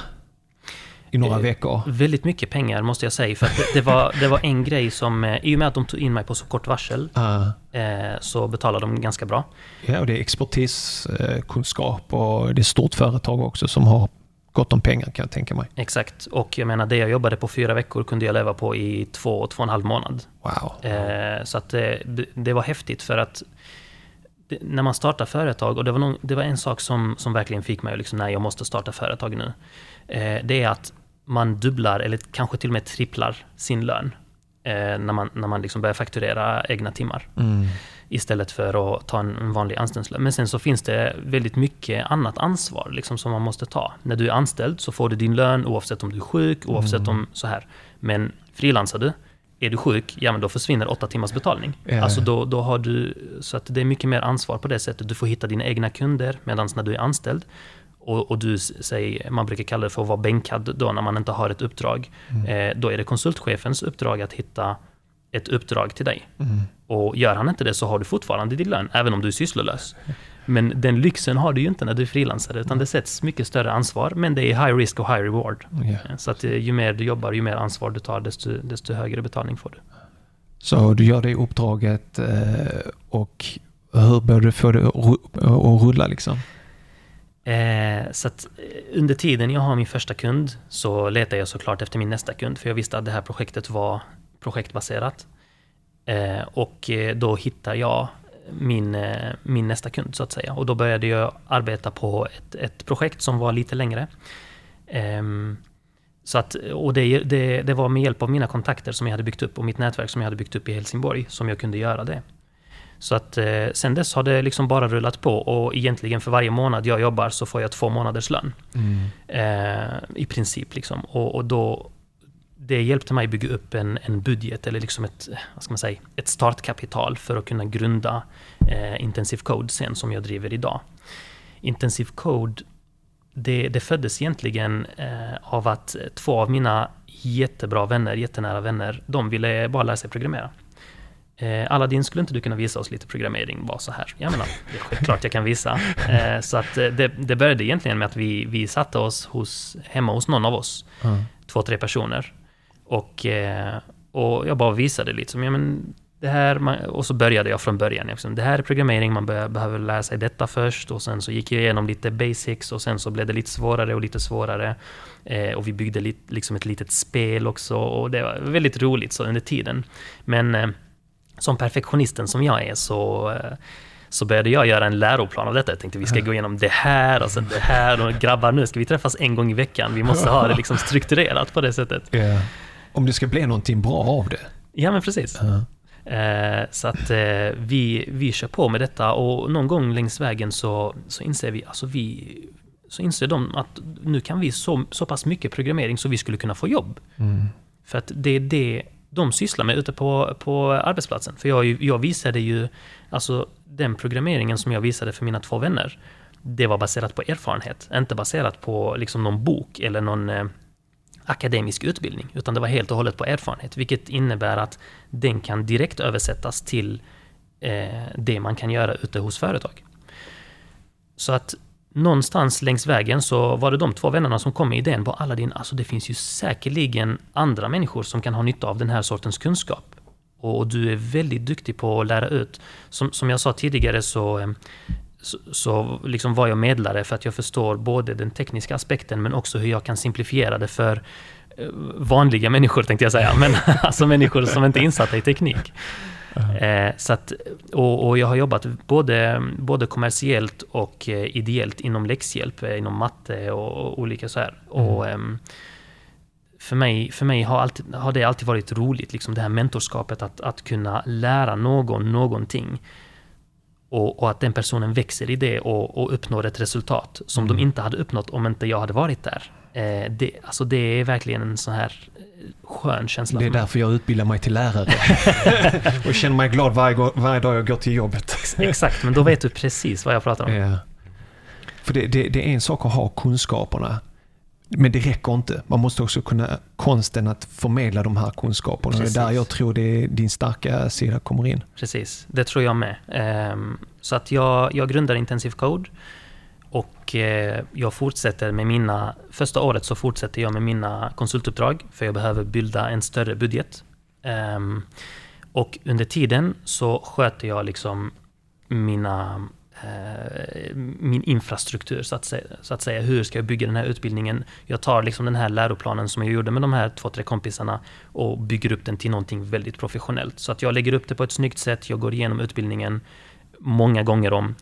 I några Eh, veckor? Väldigt mycket pengar måste jag säga. För det, var, det var en grej som, eh, i och med att de tog in mig på så kort varsel, eh, så betalade de ganska bra. Ja, och det är expertis, eh, kunskap och det är stort företag också som har gott om pengar kan jag tänka mig. Exakt. Och jag menar, det jag jobbade på fyra veckor kunde jag leva på i två, två och en halv månad. Wow. Så att det, det, var häftigt för att när man startar företag, och det var, nog, det var en sak som, som verkligen fick mig att liksom, nej, jag måste starta företag nu. Eh, det är att man dubblar, eller kanske till och med tripplar sin lön. Eh, när man, när man liksom börjar fakturera egna timmar. Mm. Istället för att ta en, vanlig anställningslön. Men sen så finns det väldigt mycket annat ansvar liksom, som man måste ta. När du är anställd så får du din lön oavsett om du är sjuk, oavsett om så här. Men frilansar du, är du sjuk, ja men då försvinner åtta timmars betalning. Ja. Alltså då, då har du, så att det är mycket mer ansvar på det sättet. Du får hitta dina egna kunder, medan när du är anställd, och, och du säger, man brukar kalla det för att vara bänkad då när man inte har ett uppdrag. Eh, då är det konsultchefens uppdrag att hitta ett uppdrag till dig. Mm. Och gör han inte det så har du fortfarande din lön, även om du är sysslolös. Men den lyxen har du ju inte när du är frilansare, utan det sätts mycket större ansvar, men det är high risk och high reward. Ja. Så att eh, ju mer du jobbar, ju mer ansvar du tar, desto, desto högre betalning får du. Så du gör det uppdraget eh, och hur börjar du få det att rulla liksom? Eh, så att eh, under tiden jag har min första kund så letar jag såklart efter min nästa kund, för jag visste att det här projektet var projektbaserat. Eh, och eh, då hittar jag min, eh, min nästa kund så att säga. Och då började jag arbeta på ett, ett projekt som var lite längre. Ehm, så att, och det, det, det var med hjälp av mina kontakter som jag hade byggt upp och mitt nätverk som jag hade byggt upp i Helsingborg som jag kunde göra det. Så att eh, sen dess har det liksom bara rullat på och egentligen för varje månad jag jobbar så får jag två månaders lön. Eh, I princip liksom. Och, och då, det hjälpte mig bygga upp en, en budget eller liksom ett, vad ska man säga, ett startkapital för att kunna grunda eh, Intensive Code sen som jag driver idag. Intensive Code det, det föddes egentligen eh, av att två av mina jättebra vänner, jättenära vänner, de ville bara lära sig programmera. Eh, Aladdin, skulle inte du kunna visa oss lite programmering? Var så här. Jag menar, det är självklart jag kan visa. Eh, så att eh, det, det började egentligen med att vi, vi satte oss hos, hemma hos någon av oss, Ja. två, tre personer. Och, eh, och jag bara visade lite som, ja men det här, man, och så började jag från början. Liksom, det här är programmering, man be, behöver lära sig detta först och sen så gick jag igenom lite basics och sen så blev det lite svårare och lite svårare. Eh, och vi byggde lit, liksom ett litet spel också och det var väldigt roligt så under tiden. Men eh, som perfektionisten som jag är så eh, så började jag göra en läroplan av detta. Jag tänkte vi ska gå igenom det här och sen det här och grabbar nu ska vi träffas en gång i veckan. Vi måste ha det liksom strukturerat på det sättet. Ja. Om det ska bli någonting bra av det. Ja men precis. Eh, så att eh, vi, vi kör på med detta och någon gång längs vägen så, så inser vi, alltså vi, så inser de att nu kan vi så, så pass mycket programmering så vi skulle kunna få jobb. Mm. För att det är det de sysslar med ute på, på arbetsplatsen. För jag, jag visade ju, alltså den programmeringen som jag visade för mina två vänner, det var baserat på erfarenhet, inte baserat på liksom någon bok eller någon eh, akademisk utbildning, utan det var helt och hållet på erfarenhet, vilket innebär att den kan direkt översättas till eh, det man kan göra ute hos företag. Så att någonstans längs vägen så var det de två vännerna som kom med idén på Aladdin, alltså det finns ju säkerligen andra människor som kan ha nytta av den här sortens kunskap. Och du är väldigt duktig på att lära ut. Som, som jag sa tidigare så, eh, så, så liksom var jag medlare för att jag förstår både den tekniska aspekten men också hur jag kan simplifiera det för eh, vanliga människor tänkte jag säga, men alltså människor som inte är insatta i teknik. Eh, så att, och, och jag har jobbat både, både kommersiellt och eh, ideellt inom läxhjälp, eh, inom matte och, och olika så här. Och, ehm, för mig, för mig har, alltid, har det alltid varit roligt, liksom det här mentorskapet, att, att kunna lära någon någonting. Och, och att den personen växer i det och, och uppnår ett resultat som de inte hade uppnått om inte jag hade varit där. Eh, det, alltså det är verkligen en sån här skön känsla. Det är därför jag utbildar mig till lärare. och känner mig glad varje, varje dag jag går till jobbet. Exakt, men då vet du precis vad jag pratar om. Ja. För det, det, det är en sak att ha kunskaperna. Men det räcker inte. Man måste också kunna konsten att förmedla de här kunskaperna. Och Det är där Precis. jag tror det din starka sida kommer in. Precis, det tror jag med. Ehm, så att jag, jag grundar Intensive Code och eh, jag fortsätter med mina... Första året så fortsätter jag med mina konsultuppdrag för jag behöver bilda en större budget. Ehm, och under tiden så sköter jag liksom mina eh, min infrastruktur så att, säga, så att säga. Hur ska jag bygga den här utbildningen? Jag tar liksom den här läroplanen som jag gjorde med de här två, tre kompisarna och bygger upp den till någonting väldigt professionellt. Så att jag lägger upp det på ett snyggt sätt, jag går igenom utbildningen många gånger om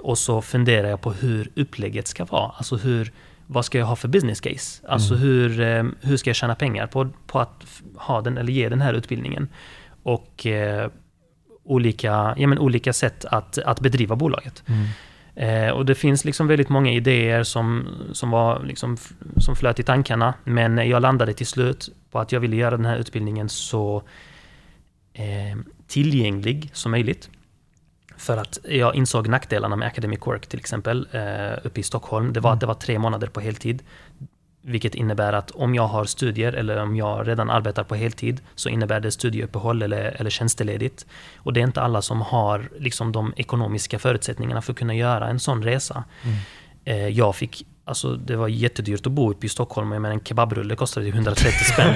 och så funderar jag på hur upplägget ska vara. Alltså hur, vad ska jag ha för business case? Alltså hur, eh, hur ska jag tjäna pengar på, på att ha den eller ge den här utbildningen? Och eh, olika, ja, men olika sätt att, att bedriva bolaget. Eh, och det finns liksom väldigt många idéer som, som, var liksom, som flöt i tankarna. Men jag landade till slut på att jag ville göra den här utbildningen så eh, tillgänglig som möjligt. För att jag insåg nackdelarna med Academic Work till exempel eh, uppe i Stockholm. Det var att det var tre månader på heltid. Vilket innebär att om jag har studier eller om jag redan arbetar på heltid så innebär det studieuppehåll eller, eller tjänsteledigt. Och det är inte alla som har liksom, de ekonomiska förutsättningarna för att kunna göra en sån resa. Eh, jag fick, alltså det var jättedyrt att bo uppe i Stockholm. Jag menar en kebabrulle kostade ju 130 spänn.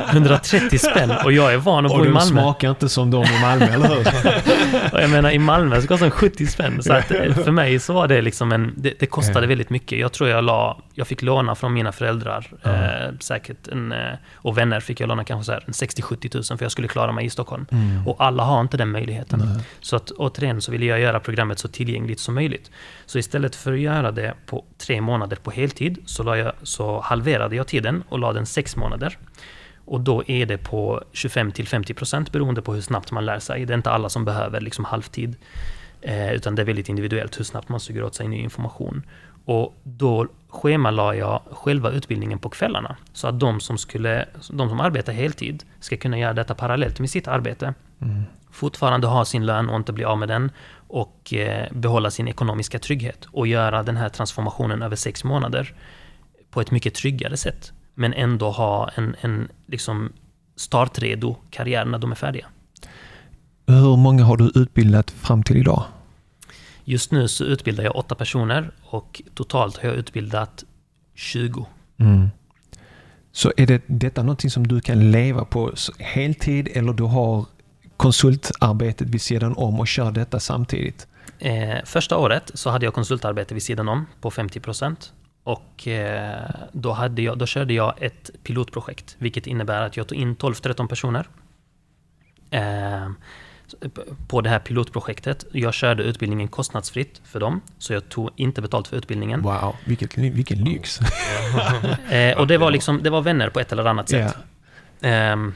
130 spänn och jag är van att bo Och i de Malmö. smakar inte som de i Malmö, eller hur? Och jag menar i Malmö så kostar den 70 spänn. Så att eh, för mig så var det liksom en, det, det kostade väldigt mycket. Jag tror jag la, jag fick låna från mina föräldrar, Ja. eh, säkert en, eh, och vänner fick jag låna kanske så här en 60-70 tusen för jag skulle klara mig i Stockholm. Mm. Och alla har inte den möjligheten. Nej. Så att återigen så ville jag göra programmet så tillgängligt som möjligt. Så istället för att göra det på tre månader på heltid så, jag, så halverade jag tiden och la den sex månader. Och då är det på 25-50% beroende på hur snabbt man lär sig. Det är inte alla som behöver liksom halvtid. Eh, utan det är väldigt individuellt hur snabbt man suger åt sig ny information. Och då schemalade jag själva utbildningen på kvällarna. Så att de som, skulle, de som arbetar heltid ska kunna göra detta parallellt med sitt arbete. Mm. Fortfarande ha sin lön och inte bli av med den. Och eh, behålla sin ekonomiska trygghet. Och göra den här transformationen över sex månader på ett mycket tryggare sätt. Men ändå ha en, en liksom startredo karriär när de är färdiga. Hur många har du utbildat fram till idag? Just nu så utbildar jag åtta personer och totalt har jag utbildat 20. Mm. Så är det, detta någonting som du kan leva på heltid eller du har konsultarbetet vid sidan om och kör detta samtidigt? Eh, första året så hade jag konsultarbete vid sidan om på 50% och eh, då, hade jag, då körde jag ett pilotprojekt, vilket innebär att jag tog in 12-13 personer eh, på det här pilotprojektet. Jag körde utbildningen kostnadsfritt för dem, så jag tog inte betalt för utbildningen. Wow, vilket, vilken lyx! Eh, och det var, liksom, det var vänner på ett eller annat sätt. Ehm,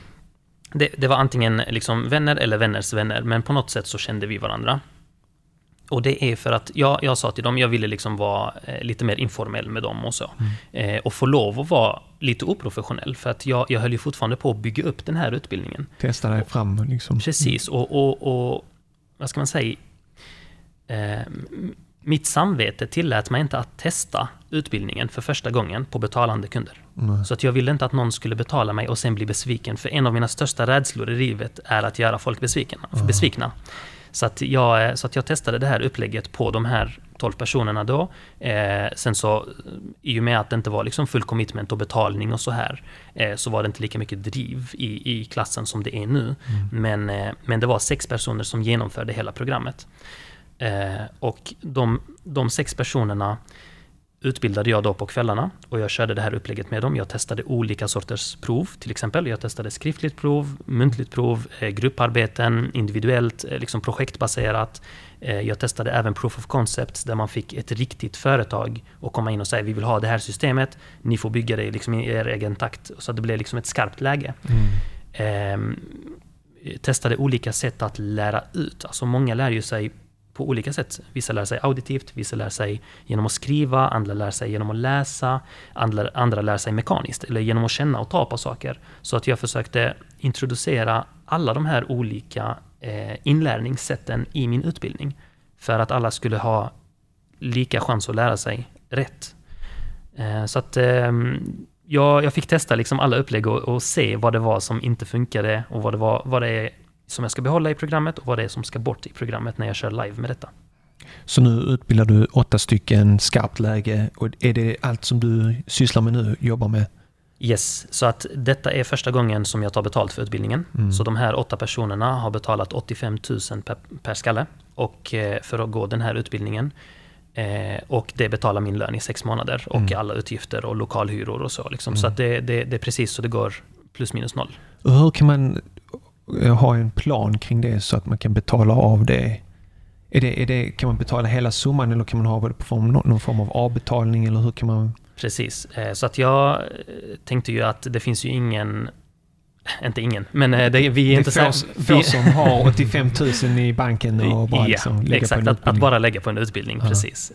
det, det var antingen liksom vänner eller vänners vänner, men på något sätt så kände vi varandra. Och det är för att jag, jag sa till dem, jag ville liksom vara eh, lite mer informell med dem och så. Eh, och få lov att vara lite oprofessionell, för att jag, jag höll ju fortfarande på att bygga upp den här utbildningen. Testa dig fram liksom. Precis, och, och, och vad ska man säga? Eh, mitt samvete tillät mig inte att testa utbildningen för första gången på betalande kunder. Nej. Så att jag ville inte att någon skulle betala mig och sen bli besviken. För en av mina största rädslor i livet är att göra folk besvikna. besvikna. Så, att jag, eh, så att jag testade det här upplägget på de här 12 personerna då. Eh, sen så, eh, i och med att det inte var liksom full commitment och betalning och så här, eh, så var det inte lika mycket driv i, i klassen som det är nu. Men, eh, men det var sex personer som genomförde hela programmet. Eh, och de, de sex personerna utbildade jag då på kvällarna och jag körde det här upplägget med dem. Jag testade olika sorters prov, till exempel. Jag testade skriftligt prov, muntligt prov, eh, grupparbeten, individuellt, eh, liksom projektbaserat. Eh, jag testade även proof of concepts där man fick ett riktigt företag och komma in och säga vi vill ha det här systemet, ni får bygga det liksom i er egen takt. Så det blev liksom ett skarpt läge. Mm. Ehm, testade olika sätt att lära ut. Alltså många lär ju sig på olika sätt. Vissa lär sig auditivt, vissa lär sig genom att skriva, andra lär sig genom att läsa, andra, andra lär sig mekaniskt eller genom att känna och ta på saker. Så att jag försökte introducera alla de här olika eh, inlärningssätten i min utbildning för att alla skulle ha lika chans att lära sig rätt. Eh, så att eh, jag, jag, fick testa liksom alla upplägg och, och, se vad det var som inte funkade och vad det, var, vad det är som jag ska behålla i programmet och vad det är som ska bort i programmet när jag kör live med detta. Så nu utbildar du åtta stycken skarpt läge och är det allt som du sysslar med nu, jobbar med? Yes, så att detta är första gången som jag tar betalt för utbildningen. Mm. Så de här åtta personerna har betalat 85 000 per, per skalle och eh, för att gå den här utbildningen. Eh, och det betalar min lön i sex månader och mm. alla utgifter och lokalhyror och så. Liksom. Mm. Så att det, det, det, är precis så det går plus minus noll. Och hur kan man ha en plan kring det så att man kan betala av det? Är det, är det kan man betala hela summan eller kan man ha det på någon form av avbetalning? Eller hur kan man... Precis, eh, så att jag eh, tänkte ju att det finns ju ingen inte ingen, men eh, det, vi är inte så... Få som har 85 000 i banken och bara ja, liksom lägga exakt, på en utbildning. Att, att bara lägga på en utbildning, ja. precis.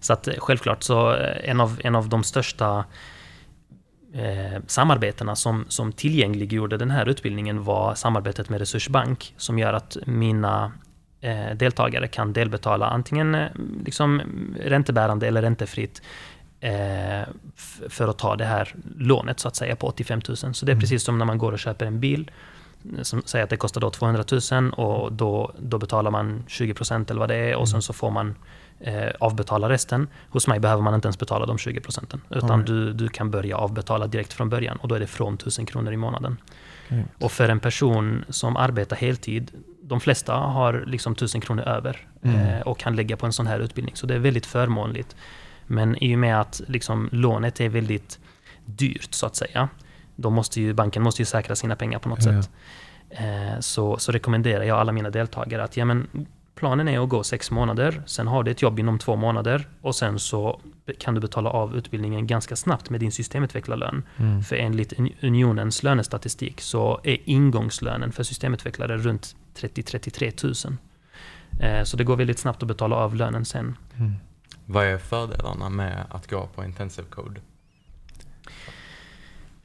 Så att självklart så en av, en av de största eh, samarbetena som, som tillgängliggjorde den här utbildningen var samarbetet med Resursbank som gör att mina eh, deltagare kan delbetala antingen eh, liksom räntebärande eller räntefritt eh, för att ta det här lånet så att säga på 85 000. Så det är mm. precis som när man går och köper en bil som säger att det kostar då 200 000 och då, då betalar man 20 procent eller vad det är och sen mm. så får man eh, avbetala resten. Hos mig behöver man inte ens betala de 20 procenten. Utan mm. du, du kan börja avbetala direkt från början och då är det från 1000 kronor i månaden. Mm. Och för en person som arbetar heltid, de flesta har liksom 1000 kronor över mm. eh, och kan lägga på en sån här utbildning. Så det är väldigt förmånligt. Men i och med att liksom, lånet är väldigt dyrt så att säga, då måste ju banken måste ju säkra sina pengar på något ja, sätt. Eh, så, så rekommenderar jag alla mina deltagare att ja, men, Planen är att gå sex månader, sen har du ett jobb inom två månader och sen så kan du betala av utbildningen ganska snabbt med din systemutvecklarlön. Mm. För enligt Unionens lönestatistik så är ingångslönen för systemutvecklare runt 30-33 000. Eh, så det går väldigt snabbt att betala av lönen sen. Mm. Vad är fördelarna med att gå på intensive code?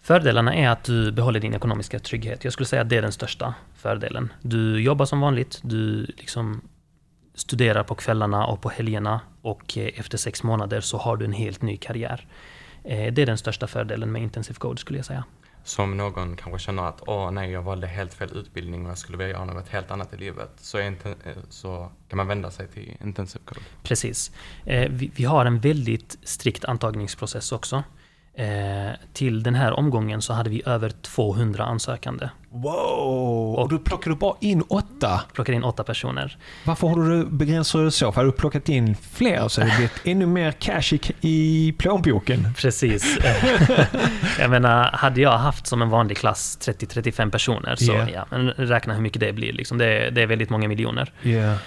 Fördelarna är att du behåller din ekonomiska trygghet. Jag skulle säga att det är den största fördelen. Du jobbar som vanligt, du liksom studerar på kvällarna och på helgerna och eh, efter sex månader så har du en helt ny karriär. Eh, det är den största fördelen med Intensive Code skulle jag säga. Som någon kanske känner att åh nej, jag valde helt fel utbildning och jag skulle vilja göra något helt annat i livet. Så, eh, så kan man vända sig till Intensive Code. Precis. Vi har en väldigt strikt antagningsprocess också. Eh, till den här omgången så hade vi över 200 ansökande. Wow! Och du plockade bara in åtta? Plockade in åtta personer. Varför har du begränsat det så? För har du plockat in fler så det blivit ännu mer cash i, i plånboken? Precis. jag menar, hade jag haft som en vanlig klass 30-35 personer så yeah. ja, men räkna hur mycket det blir. Liksom. Det, det är väldigt många miljoner. Yeah.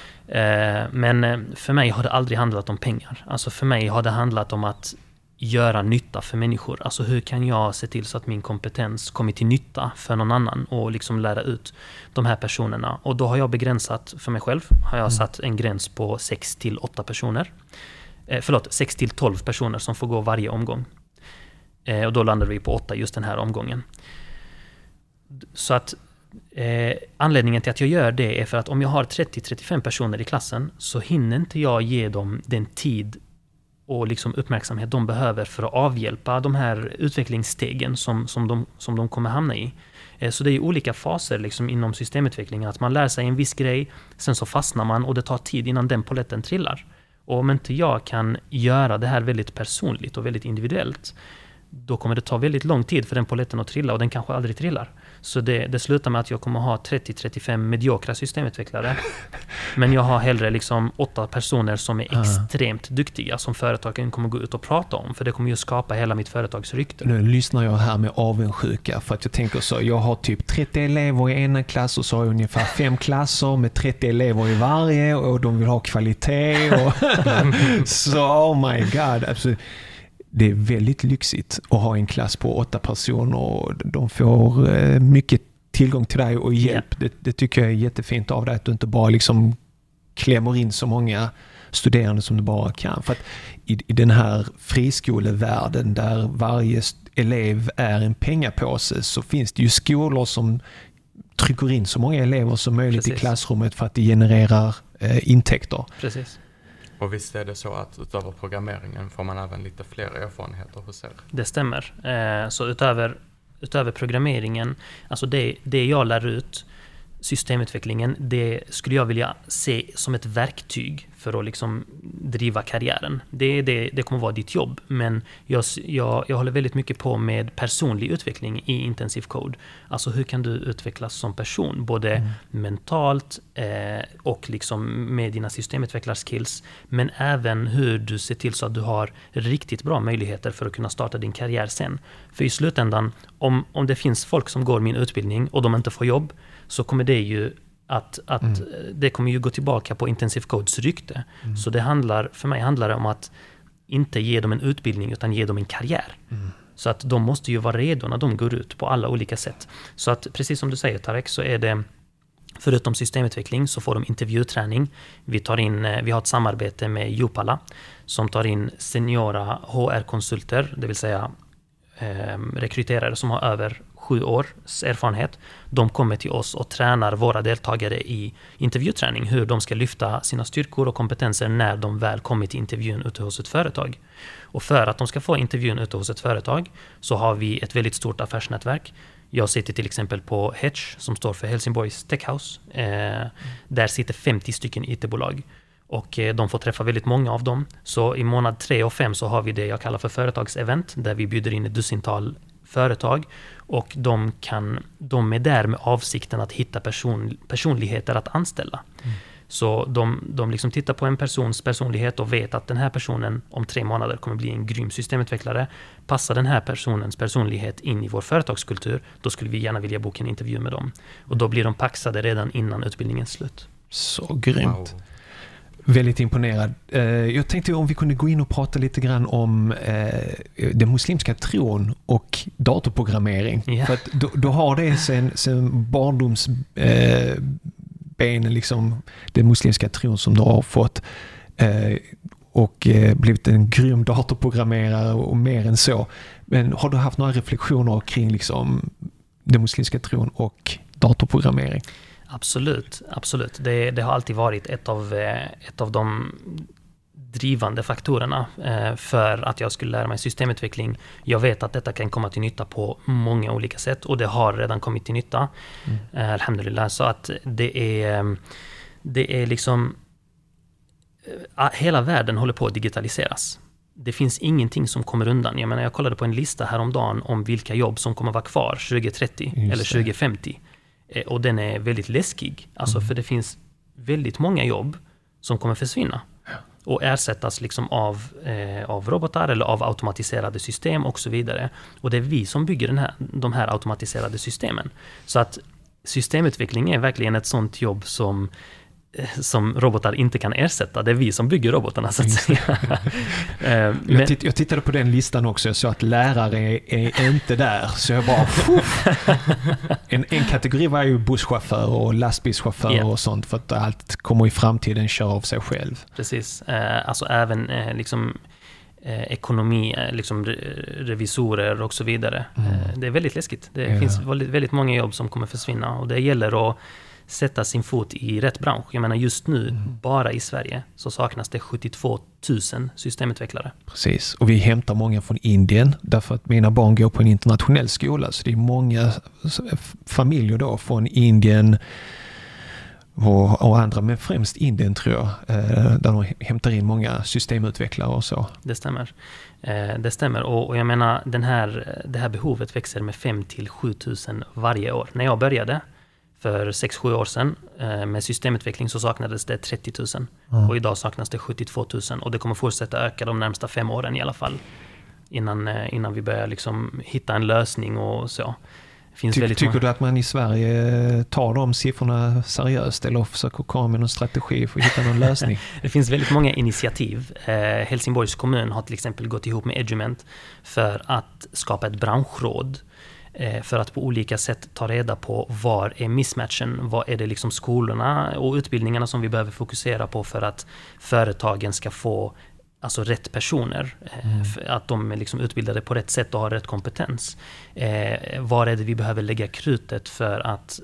Men eh, för mig har det aldrig handlat om pengar. Alltså för mig har det handlat om att göra nytta för människor. Alltså hur kan jag se till så att min kompetens kommer till nytta för någon annan och liksom lära ut de här personerna. Och då har jag begränsat för mig själv, har jag mm. satt en gräns på 6 till 8 personer. Eh, förlåt, 6 till 12 personer som får gå varje omgång. Eh, och då landade vi på 8 just den här omgången. Så att eh, anledningen till att jag gör det är för att om jag har 30-35 personer i klassen så hinner inte jag ge dem den tid och liksom uppmärksamhet de behöver för att avhjälpa de här utvecklingsstegen som, som, de, som de kommer hamna i. Eh, så det är olika faser liksom inom systemutvecklingen. Att man lär sig en viss grej, sen så fastnar man och det tar tid innan den poletten trillar. Och om inte jag kan göra det här väldigt personligt och väldigt individuellt, då kommer det ta väldigt lång tid för den poletten att trilla och den kanske aldrig trillar. Så det, det slutar med att jag kommer ha 30-35 mediokra systemutvecklare. Men jag har hellre liksom åtta personer som är extremt duktiga som företagen kommer gå ut och prata om. För det kommer ju skapa hela mitt företags rykte. Nu lyssnar jag här med avundsjuka för att jag tänker så. Jag har typ 30 elever i ena klass och så har jag ungefär fem klasser med 30 elever i varje och de vill ha kvalitet. Och så oh my god. Absolut det är väldigt lyxigt att ha en klass på åtta personer och de får eh, mycket tillgång till dig och hjälp. Yeah. Det, det, tycker jag är jättefint av dig, att du inte bara liksom klämmer in så många studerande som du bara kan. För att i, i den här friskolevärlden där varje elev är en pengapåse så finns det ju skolor som trycker in så många elever som möjligt Precis. i klassrummet för att det genererar eh, intäkter. Precis. Och visst är det så att utöver programmeringen får man även lite fler erfarenheter hos er? Det stämmer. Eh, så utöver, utöver programmeringen, alltså det, det jag lär ut systemutvecklingen, det skulle jag vilja se som ett verktyg för att liksom driva karriären. Det, det, det kommer vara ditt jobb, men jag, jag, jag håller väldigt mycket på med personlig utveckling i intensiv code. Alltså hur kan du utvecklas som person, både mm. mentalt eh, och liksom med dina systemutvecklarskills, men även hur du ser till så att du har riktigt bra möjligheter för att kunna starta din karriär sen. För i slutändan, om, om det finns folk som går min utbildning och de inte får jobb, så kommer det ju att, att mm. det kommer ju gå tillbaka på Intensive Codes rykte. Mm. Så det handlar, för mig handlar det om att inte ge dem en utbildning utan ge dem en karriär. Mm. Så att de måste ju vara redo när de går ut på alla olika sätt. Så att precis som du säger Tarek, så är det Förutom systemutveckling så får de intervjuträning. Vi, tar in, eh, vi har ett samarbete med Jupala som tar in seniora HR-konsulter, det vill säga eh, rekryterare som har över sju års erfarenhet. De kommer till oss och tränar våra deltagare i intervjuträning, hur de ska lyfta sina styrkor och kompetenser när de väl kommit till intervjun ute hos ett företag. Och för att de ska få intervjun ute hos ett företag så har vi ett väldigt stort affärsnätverk. Jag sitter till exempel på Hedge som står för Helsingborgs Tech House. Eh, där sitter 50 stycken IT-bolag och eh, de får träffa väldigt många av dem. Så i månad tre och fem så har vi det jag kallar för företagsevent där vi bjuder in ett dussintal företag och de, kan, de är där med avsikten att hitta person, personligheter att anställa. Mm. Så de, de liksom tittar på en persons personlighet och vet att den här personen om tre månader kommer bli en grym systemutvecklare. Passar den här personens personlighet in i vår företagskultur, då skulle vi gärna vilja boka en intervju med dem. Och då blir de paxade redan innan utbildningens slut. Så grymt. Wow. Väldigt imponerad. Eh, jag tänkte om vi kunde gå in och prata lite grann om eh, den muslimska tron och datorprogrammering. Yeah. För att då, då, har det sen, sen barndomsbenen, eh, liksom, den muslimska tron som du har fått och blivit en grym datorprogrammerare och mer än så. Men har du haft några reflektioner kring liksom, den muslimska tron och datorprogrammering? Absolut, absolut. Det, det, har alltid varit ett av, eh, ett av de drivande faktorerna eh, för att jag skulle lära mig systemutveckling. Jag vet att detta kan komma till nytta på många olika sätt och det har redan kommit till nytta. Mm. Eh, alhamdulillah. Så att det är, det är liksom... Hela världen håller på att digitaliseras. Det finns ingenting som kommer undan. Jag menar, jag kollade på en lista häromdagen om vilka jobb som kommer vara kvar 2030 Just eller 2050. Eh, och den är väldigt läskig. Alltså mm. för det finns väldigt många jobb som kommer försvinna. Och ersättas liksom av, eh, av robotar eller av automatiserade system och så vidare. Och det är vi som bygger den här, de här automatiserade systemen. Så att systemutveckling är verkligen ett sånt jobb som som robotar inte kan ersätta. Det är vi som bygger robotarna så att säga. Eh, jag, titt, jag, tittade på den listan också, jag såg att lärare är, är inte där. Så jag bara... en, en kategori var ju busschaufför och lastbilschaufför yeah. och sånt för att allt kommer i framtiden köra av sig själv. Precis, eh, alltså även liksom ekonomi, liksom revisorer och så vidare. Mm. Det är väldigt läskigt. Det ja. finns väldigt, väldigt många jobb som kommer försvinna och det gäller att sätta sin fot i rätt bransch. Jag menar just nu, mm. bara i Sverige, så saknas det 72 000 systemutvecklare. Precis, och vi hämtar många från Indien därför att mina barn går på en internationell skola. Så det är många familjer då från Indien och, andra, men främst Indien tror jag, eh, där de hämtar in många systemutvecklare och så. Det stämmer. Eh, det stämmer och, och jag menar den här, det här behovet växer med 5 till 7 000 varje år. När jag började för 6-7 år sedan. Eh, med systemutveckling så saknades det 30 000 mm. och idag saknas det 72 000 och det kommer fortsätta öka de närmsta fem åren i alla fall. Innan, eh, innan vi börjar liksom hitta en lösning och så. Finns Ty, tycker du att man i Sverige tar de siffrorna seriöst eller försöker komma med någon strategi för att hitta någon lösning? det finns väldigt många initiativ. Eh, Helsingborgs kommun har till exempel gått ihop med Edument för att skapa ett branschråd för att på olika sätt ta reda på var är mismatchen? Vad är det liksom skolorna och utbildningarna som vi behöver fokusera på för att företagen ska få alltså rätt personer. Eh, mm. Att de är liksom utbildade på rätt sätt och har rätt kompetens. Eh, var är det vi behöver lägga krutet för att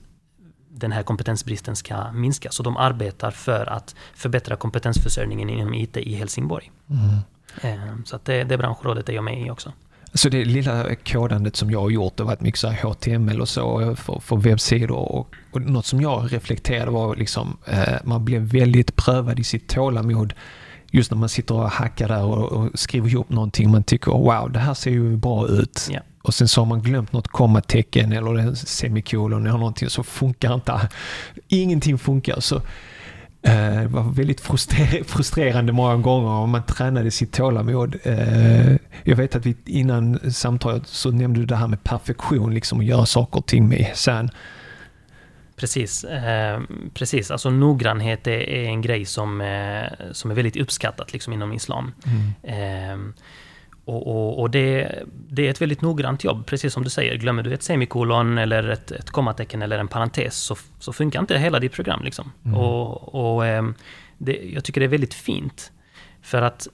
den här kompetensbristen ska minska. Så de arbetar för att förbättra kompetensförsörjningen inom IT i Helsingborg. Mm. Eh, så det, det branschrådet är jag med i också. Så det lilla kodandet som jag har gjort, det har varit mycket så HTML och så för, för webbsidor. Och, och något som jag reflekterade var liksom, eh, man blev väldigt prövad i sitt tålamod just när man sitter och hackar där och, och skriver ihop någonting man tycker wow, det här ser ju bra ut. Yeah. Och sen så har man glömt något kommatecken eller semikolon eller någonting så funkar inte. Ingenting funkar. Så det var väldigt frustrerande många gånger om man tränade sitt tålamod. Eh, jag vet att vi innan samtalet så nämnde du det här med perfektion, liksom att göra saker och ting med sen. Precis, eh, precis. Alltså noggrannhet är, är en grej som, eh, som är väldigt uppskattat liksom, inom islam. Mm. Eh, och, och, och det, det, är ett väldigt noggrant jobb, precis som du säger. Glömmer du ett semikolon eller ett, ett kommatecken eller en parentes så, så funkar inte hela ditt program. Liksom. Mm. Och, och ehm, det, jag tycker det är väldigt fint. För att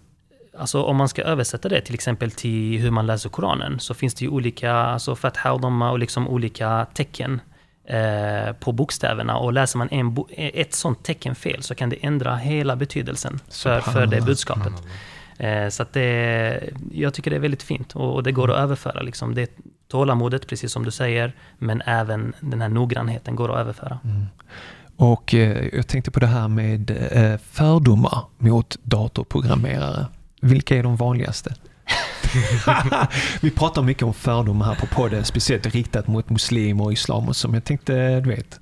Alltså om man ska översätta det till exempel till hur man läser Koranen så finns det ju olika, alltså fatha och dhamma och liksom olika tecken eh, på bokstäverna och läser man en ett sånt tecken fel så kan det ändra hela betydelsen för, för det budskapet. Eh, så att det, jag tycker det är väldigt fint och, det går att överföra. Liksom. Det är tålamodet, precis som du säger, men även den här noggrannheten går att överföra. Mm. Och eh, jag tänkte på det här med eh, fördomar mot datorprogrammerare. Vilka är de vanligaste? Vi pratar mycket om fördomar här på podden, speciellt riktat mot muslimer och islam och så, men jag tänkte, du vet,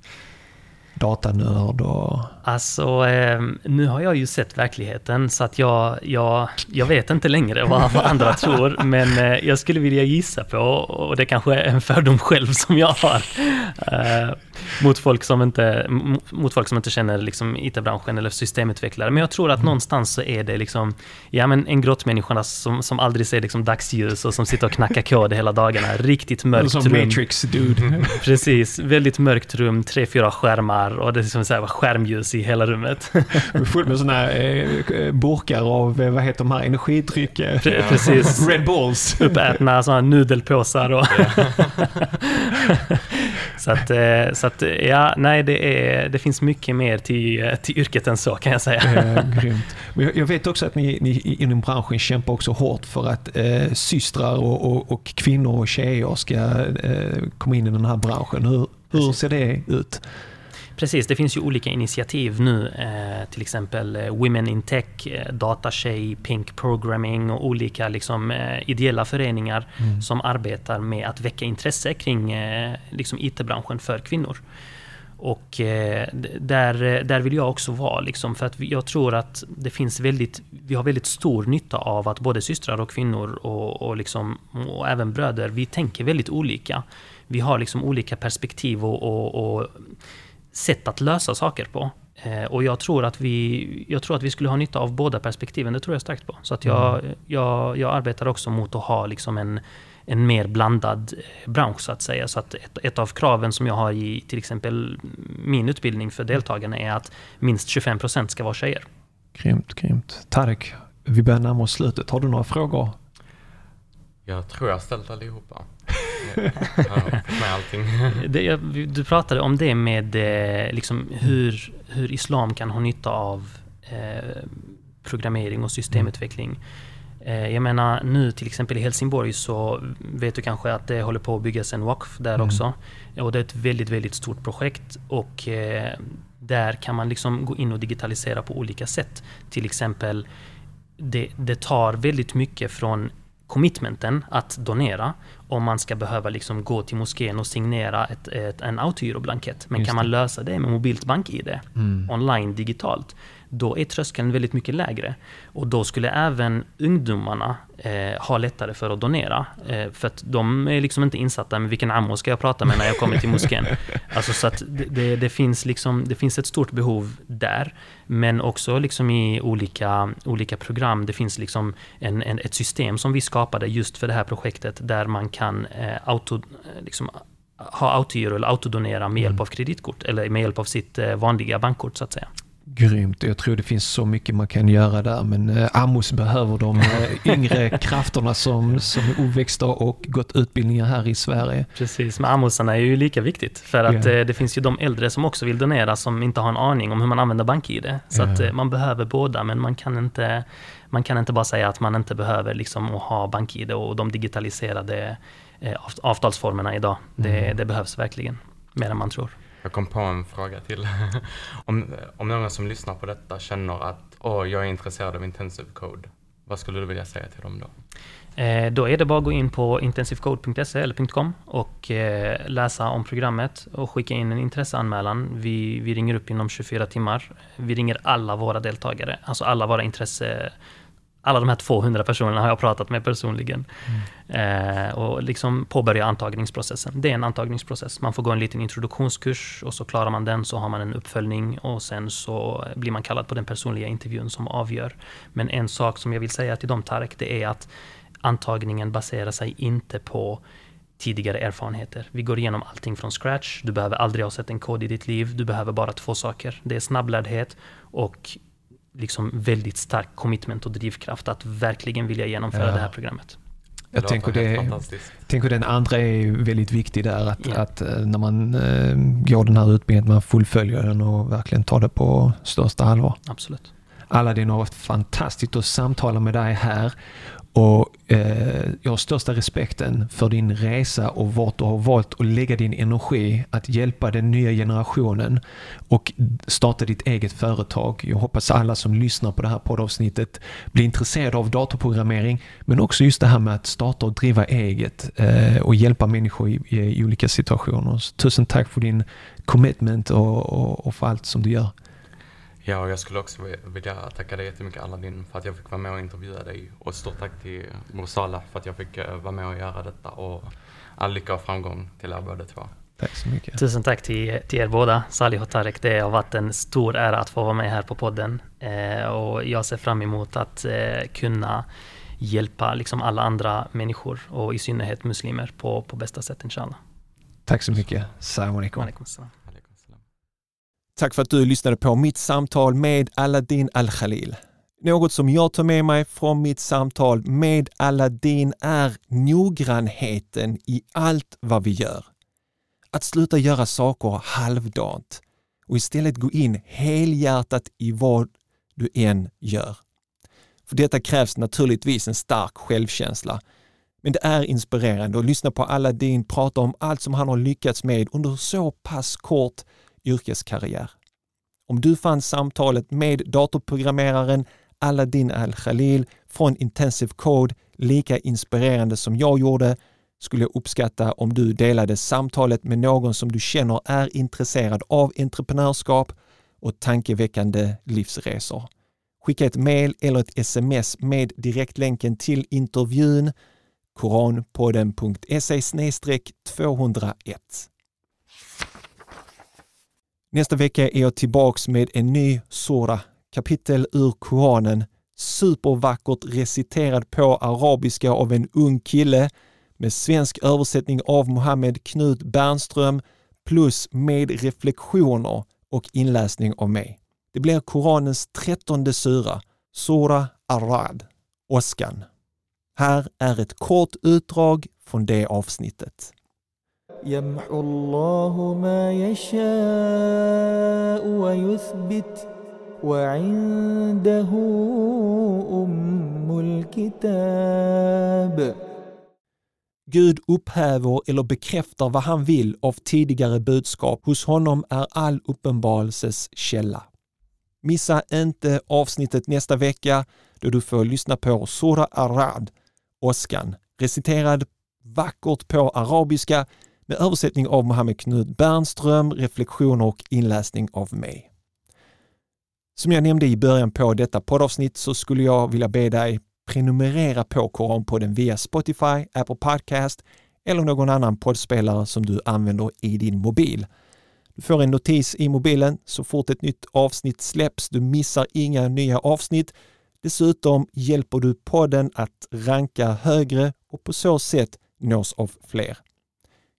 datanörd och... Alltså, eh, nu har jag ju sett verkligheten så att jag, jag, jag vet inte längre vad, vad andra tror. Men eh, jag skulle vilja gissa på, och det kanske är en fördom själv som jag har, eh, mot, folk som inte, mot folk som inte känner liksom IT-branschen eller systemutvecklare. Men jag tror att mm. någonstans så är det liksom, ja men en grottmänniska som, som aldrig ser liksom dagsljus och som sitter och knackar kod hela dagarna. Riktigt mörkt som rum. Matrix dude. Precis, väldigt mörkt rum, tre, fyra skärmar och det är som så här skärmljus i hela rummet. Fullt med sådana här eh, burkar av, eh, vad heter de här, energidryck? Precis. Red Bulls. Uppätna sådana nudelpåsar och... så, att, eh, så att, ja, nej, det, är, det finns mycket mer till, eh, till yrket än så kan jag säga. Eh, grymt. Men jag vet också att ni, ni inom branschen kämpar också hårt för att eh, systrar och, och, och, kvinnor och tjejer ska eh, komma in i den här branschen. Hur, hur ser det ut? Precis, det finns ju olika initiativ nu, eh, till exempel eh, Women in Tech, eh, Datatjej, Pink Programming och olika liksom, eh, ideella föreningar mm. som arbetar med att väcka intresse kring eh, liksom IT-branschen för kvinnor. Och eh, där, där vill jag också vara, liksom, för att jag tror att det finns väldigt, vi har väldigt stor nytta av att både systrar och kvinnor och, och, liksom, och även bröder, vi tänker väldigt olika. Vi har liksom olika perspektiv och, och, och sätt att lösa saker på. Eh, och jag tror, att vi, jag tror att vi skulle ha nytta av båda perspektiven, det tror jag starkt på. Så att jag, mm. jag, jag arbetar också mot att ha liksom en, en mer blandad eh, bransch så att säga. Så att ett, ett, av kraven som jag har i till exempel min utbildning för deltagarna är att minst 25 procent ska vara tjejer. Grymt, grymt. Tarek, vi börjar närma oss slutet. Har du några frågor? Jag tror jag har ställt allihopa. Med allting. Det, du pratade om det med eh, liksom hur, hur islam kan ha nytta av eh, programmering och systemutveckling. Eh, jag menar nu till exempel i Helsingborg så vet du kanske att det håller på att byggas en WAKF där mm. också. Och det är ett väldigt, väldigt stort projekt och eh, där kan man liksom gå in och digitalisera på olika sätt. Till exempel det, det tar väldigt mycket från commitmenten att donera om man ska behöva liksom gå till moskén och signera ett, ett, en autogiroblankett. Men Just kan man lösa det med mobilt bank-id mm. online digitalt, då är tröskeln väldigt mycket lägre. Och då skulle även ungdomarna eh, har lättare för att donera. Eh, för att de är liksom inte insatta med vilken ammo ska jag prata med när jag kommer till moskén. Alltså så att det, det, finns liksom, det finns ett stort behov där. Men också liksom i olika, olika program. Det finns liksom en, en, ett system som vi skapade just för det här projektet där man kan eh, auto, liksom, ha autogiro eller autodonera med hjälp mm. av kreditkort eller med hjälp av sitt eh, vanliga bankkort så att säga. Grymt. Jag tror det finns så mycket man kan göra där men eh, Amos behöver de eh, yngre krafterna som, som är uppväxta och gått utbildningar här i Sverige. Precis, men Amosarna är ju lika viktigt för att yeah. det finns ju de äldre som också vill donera som inte har en aning om hur man använder BankID. Så yeah. att eh, man behöver båda men man kan inte man kan inte bara säga att man inte behöver liksom ha BankID och de digitaliserade avtalsformerna idag. Det, mm. det behövs verkligen mer än man tror. Jag kom på en fråga till. om, om någon som lyssnar på detta känner att Åh, jag är intresserad av intensive code, vad skulle du vilja säga till dem då? Eh, då är det bara att gå in på intensivecode.se eller .com och eh, läsa om programmet och skicka in en intresseanmälan. Vi, vi ringer upp inom 24 timmar. Vi ringer alla våra deltagare, alltså alla våra intresse alla de här 200 personerna har jag pratat med personligen. Mm. Eh, och liksom påbörja antagningsprocessen. Det är en antagningsprocess. Man får gå en liten introduktionskurs och så klarar man den så har man en uppföljning och sen så blir man kallad på den personliga intervjun som avgör. Men en sak som jag vill säga till dem Tarek, det är att antagningen baserar sig inte på tidigare erfarenheter. Vi går igenom allting från scratch. Du behöver aldrig ha sett en kod i ditt liv. Du behöver bara två saker. Det är snabblärdhet och liksom väldigt stark commitment och drivkraft att verkligen vilja genomföra ja. det här programmet. Jag tänker, det, tänker den andra är väldigt viktig där, att, ja. att eh, när man äh, går den här utbildningen, man fullföljer den och verkligen tar det på största allvar. Absolut. Aladdin har varit fantastiskt att samtala med dig här och eh, jag har största respekten för din resa och vart du har valt att lägga din energi att hjälpa den nya generationen och starta ditt eget företag. Jag hoppas alla som lyssnar på det här poddavsnittet blir intresserade av datorprogrammering men också just det här med att starta och driva eget eh, och hjälpa människor i, i, olika situationer. Så tusen tack för din commitment och, och, och för allt som du gör. Ja, och jag skulle också vilja tacka dig jättemycket Aladdin för att jag fick vara med och intervjua dig. Och stort tack till Bror för att jag fick eh, vara med och göra detta. Och all lycka och framgång till er båda två. Tack så mycket. Tusen tack till, till er båda, Salih och Tarek. Det har varit en stor ära att få vara med här på podden. Eh, och jag ser fram emot att eh, kunna hjälpa liksom alla andra människor och i synnerhet muslimer på, på bästa sätt inshallah. Tack så mycket. Salam alaikum. Tack för att du lyssnade på mitt samtal med Aladdin Al-Khalil. Något som jag tar med mig från mitt samtal med Aladdin är noggrannheten i allt vad vi gör. Att sluta göra saker halvdant och istället gå in helhjärtat i vad du än gör. För detta krävs naturligtvis en stark självkänsla. Men det är inspirerande att lyssna på Aladdin prata om allt som han har lyckats med under så pass kort yrkeskarriär. Om du fann samtalet med datorprogrammeraren Aladdin Al-Khalil från Intensive Code lika inspirerande som jag gjorde skulle jag uppskatta om du delade samtalet med någon som du känner är intresserad av entreprenörskap och tankeväckande livsresor. Skicka ett mail eller ett sms med direktlänken till intervjun koranpodden.se 201. Nästa vecka är jag tillbaks med en ny sura, kapitel ur Koranen, supervackert reciterad på arabiska av en ung kille med svensk översättning av Mohammed Knut Bernström plus med reflektioner och inläsning av mig. Det blir Koranens trettonde sura, Sura Arad, åskan. Här är ett kort utdrag från det avsnittet. يمحو الله ما يشاء ويثبت وعنده أم الكتاب Gud upphäver eller bekräftar vad han vill av tidigare budskap. Hos honom är all uppenbarelses källa. Missa inte avsnittet nästa vecka då du får lyssna på Sura Arad, åskan, reciterad vackert på arabiska med översättning av Mohammed Knut Bernström, reflektioner och inläsning av mig. Som jag nämnde i början på detta poddavsnitt så skulle jag vilja be dig prenumerera på Koranpodden via Spotify, Apple Podcast eller någon annan poddspelare som du använder i din mobil. Du får en notis i mobilen så fort ett nytt avsnitt släpps. Du missar inga nya avsnitt. Dessutom hjälper du podden att ranka högre och på så sätt nås av fler.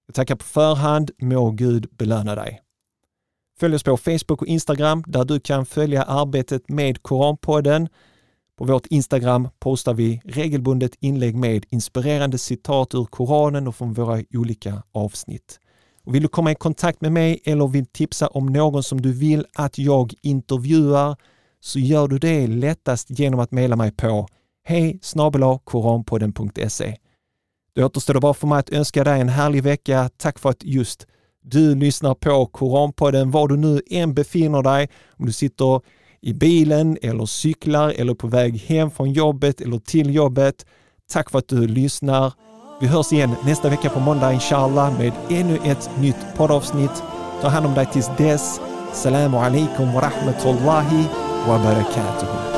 Jag tackar på förhand. Må Gud belöna dig. Följ oss på Facebook och Instagram där du kan följa arbetet med Koranpodden. På vårt Instagram postar vi regelbundet inlägg med inspirerande citat ur Koranen och från våra olika avsnitt. Och vill du komma i kontakt med mig eller vill tipsa om någon som du vill att jag intervjuar så gör du det lättast genom att mejla mig på hej koranpodden.se. Då återstår det bara för mig att önska dig en härlig vecka. Tack för att just du lyssnar på Koranpodden var du nu än befinner dig. Om du sitter i bilen eller cyklar eller på väg hem från jobbet eller till jobbet. Tack för att du lyssnar. Vi hörs igen nästa vecka på måndag inshallah med ännu ett nytt poddavsnitt. Ta hand om dig tills dess. Salamu alaikum wa rahmatullahi wa barakatuhu.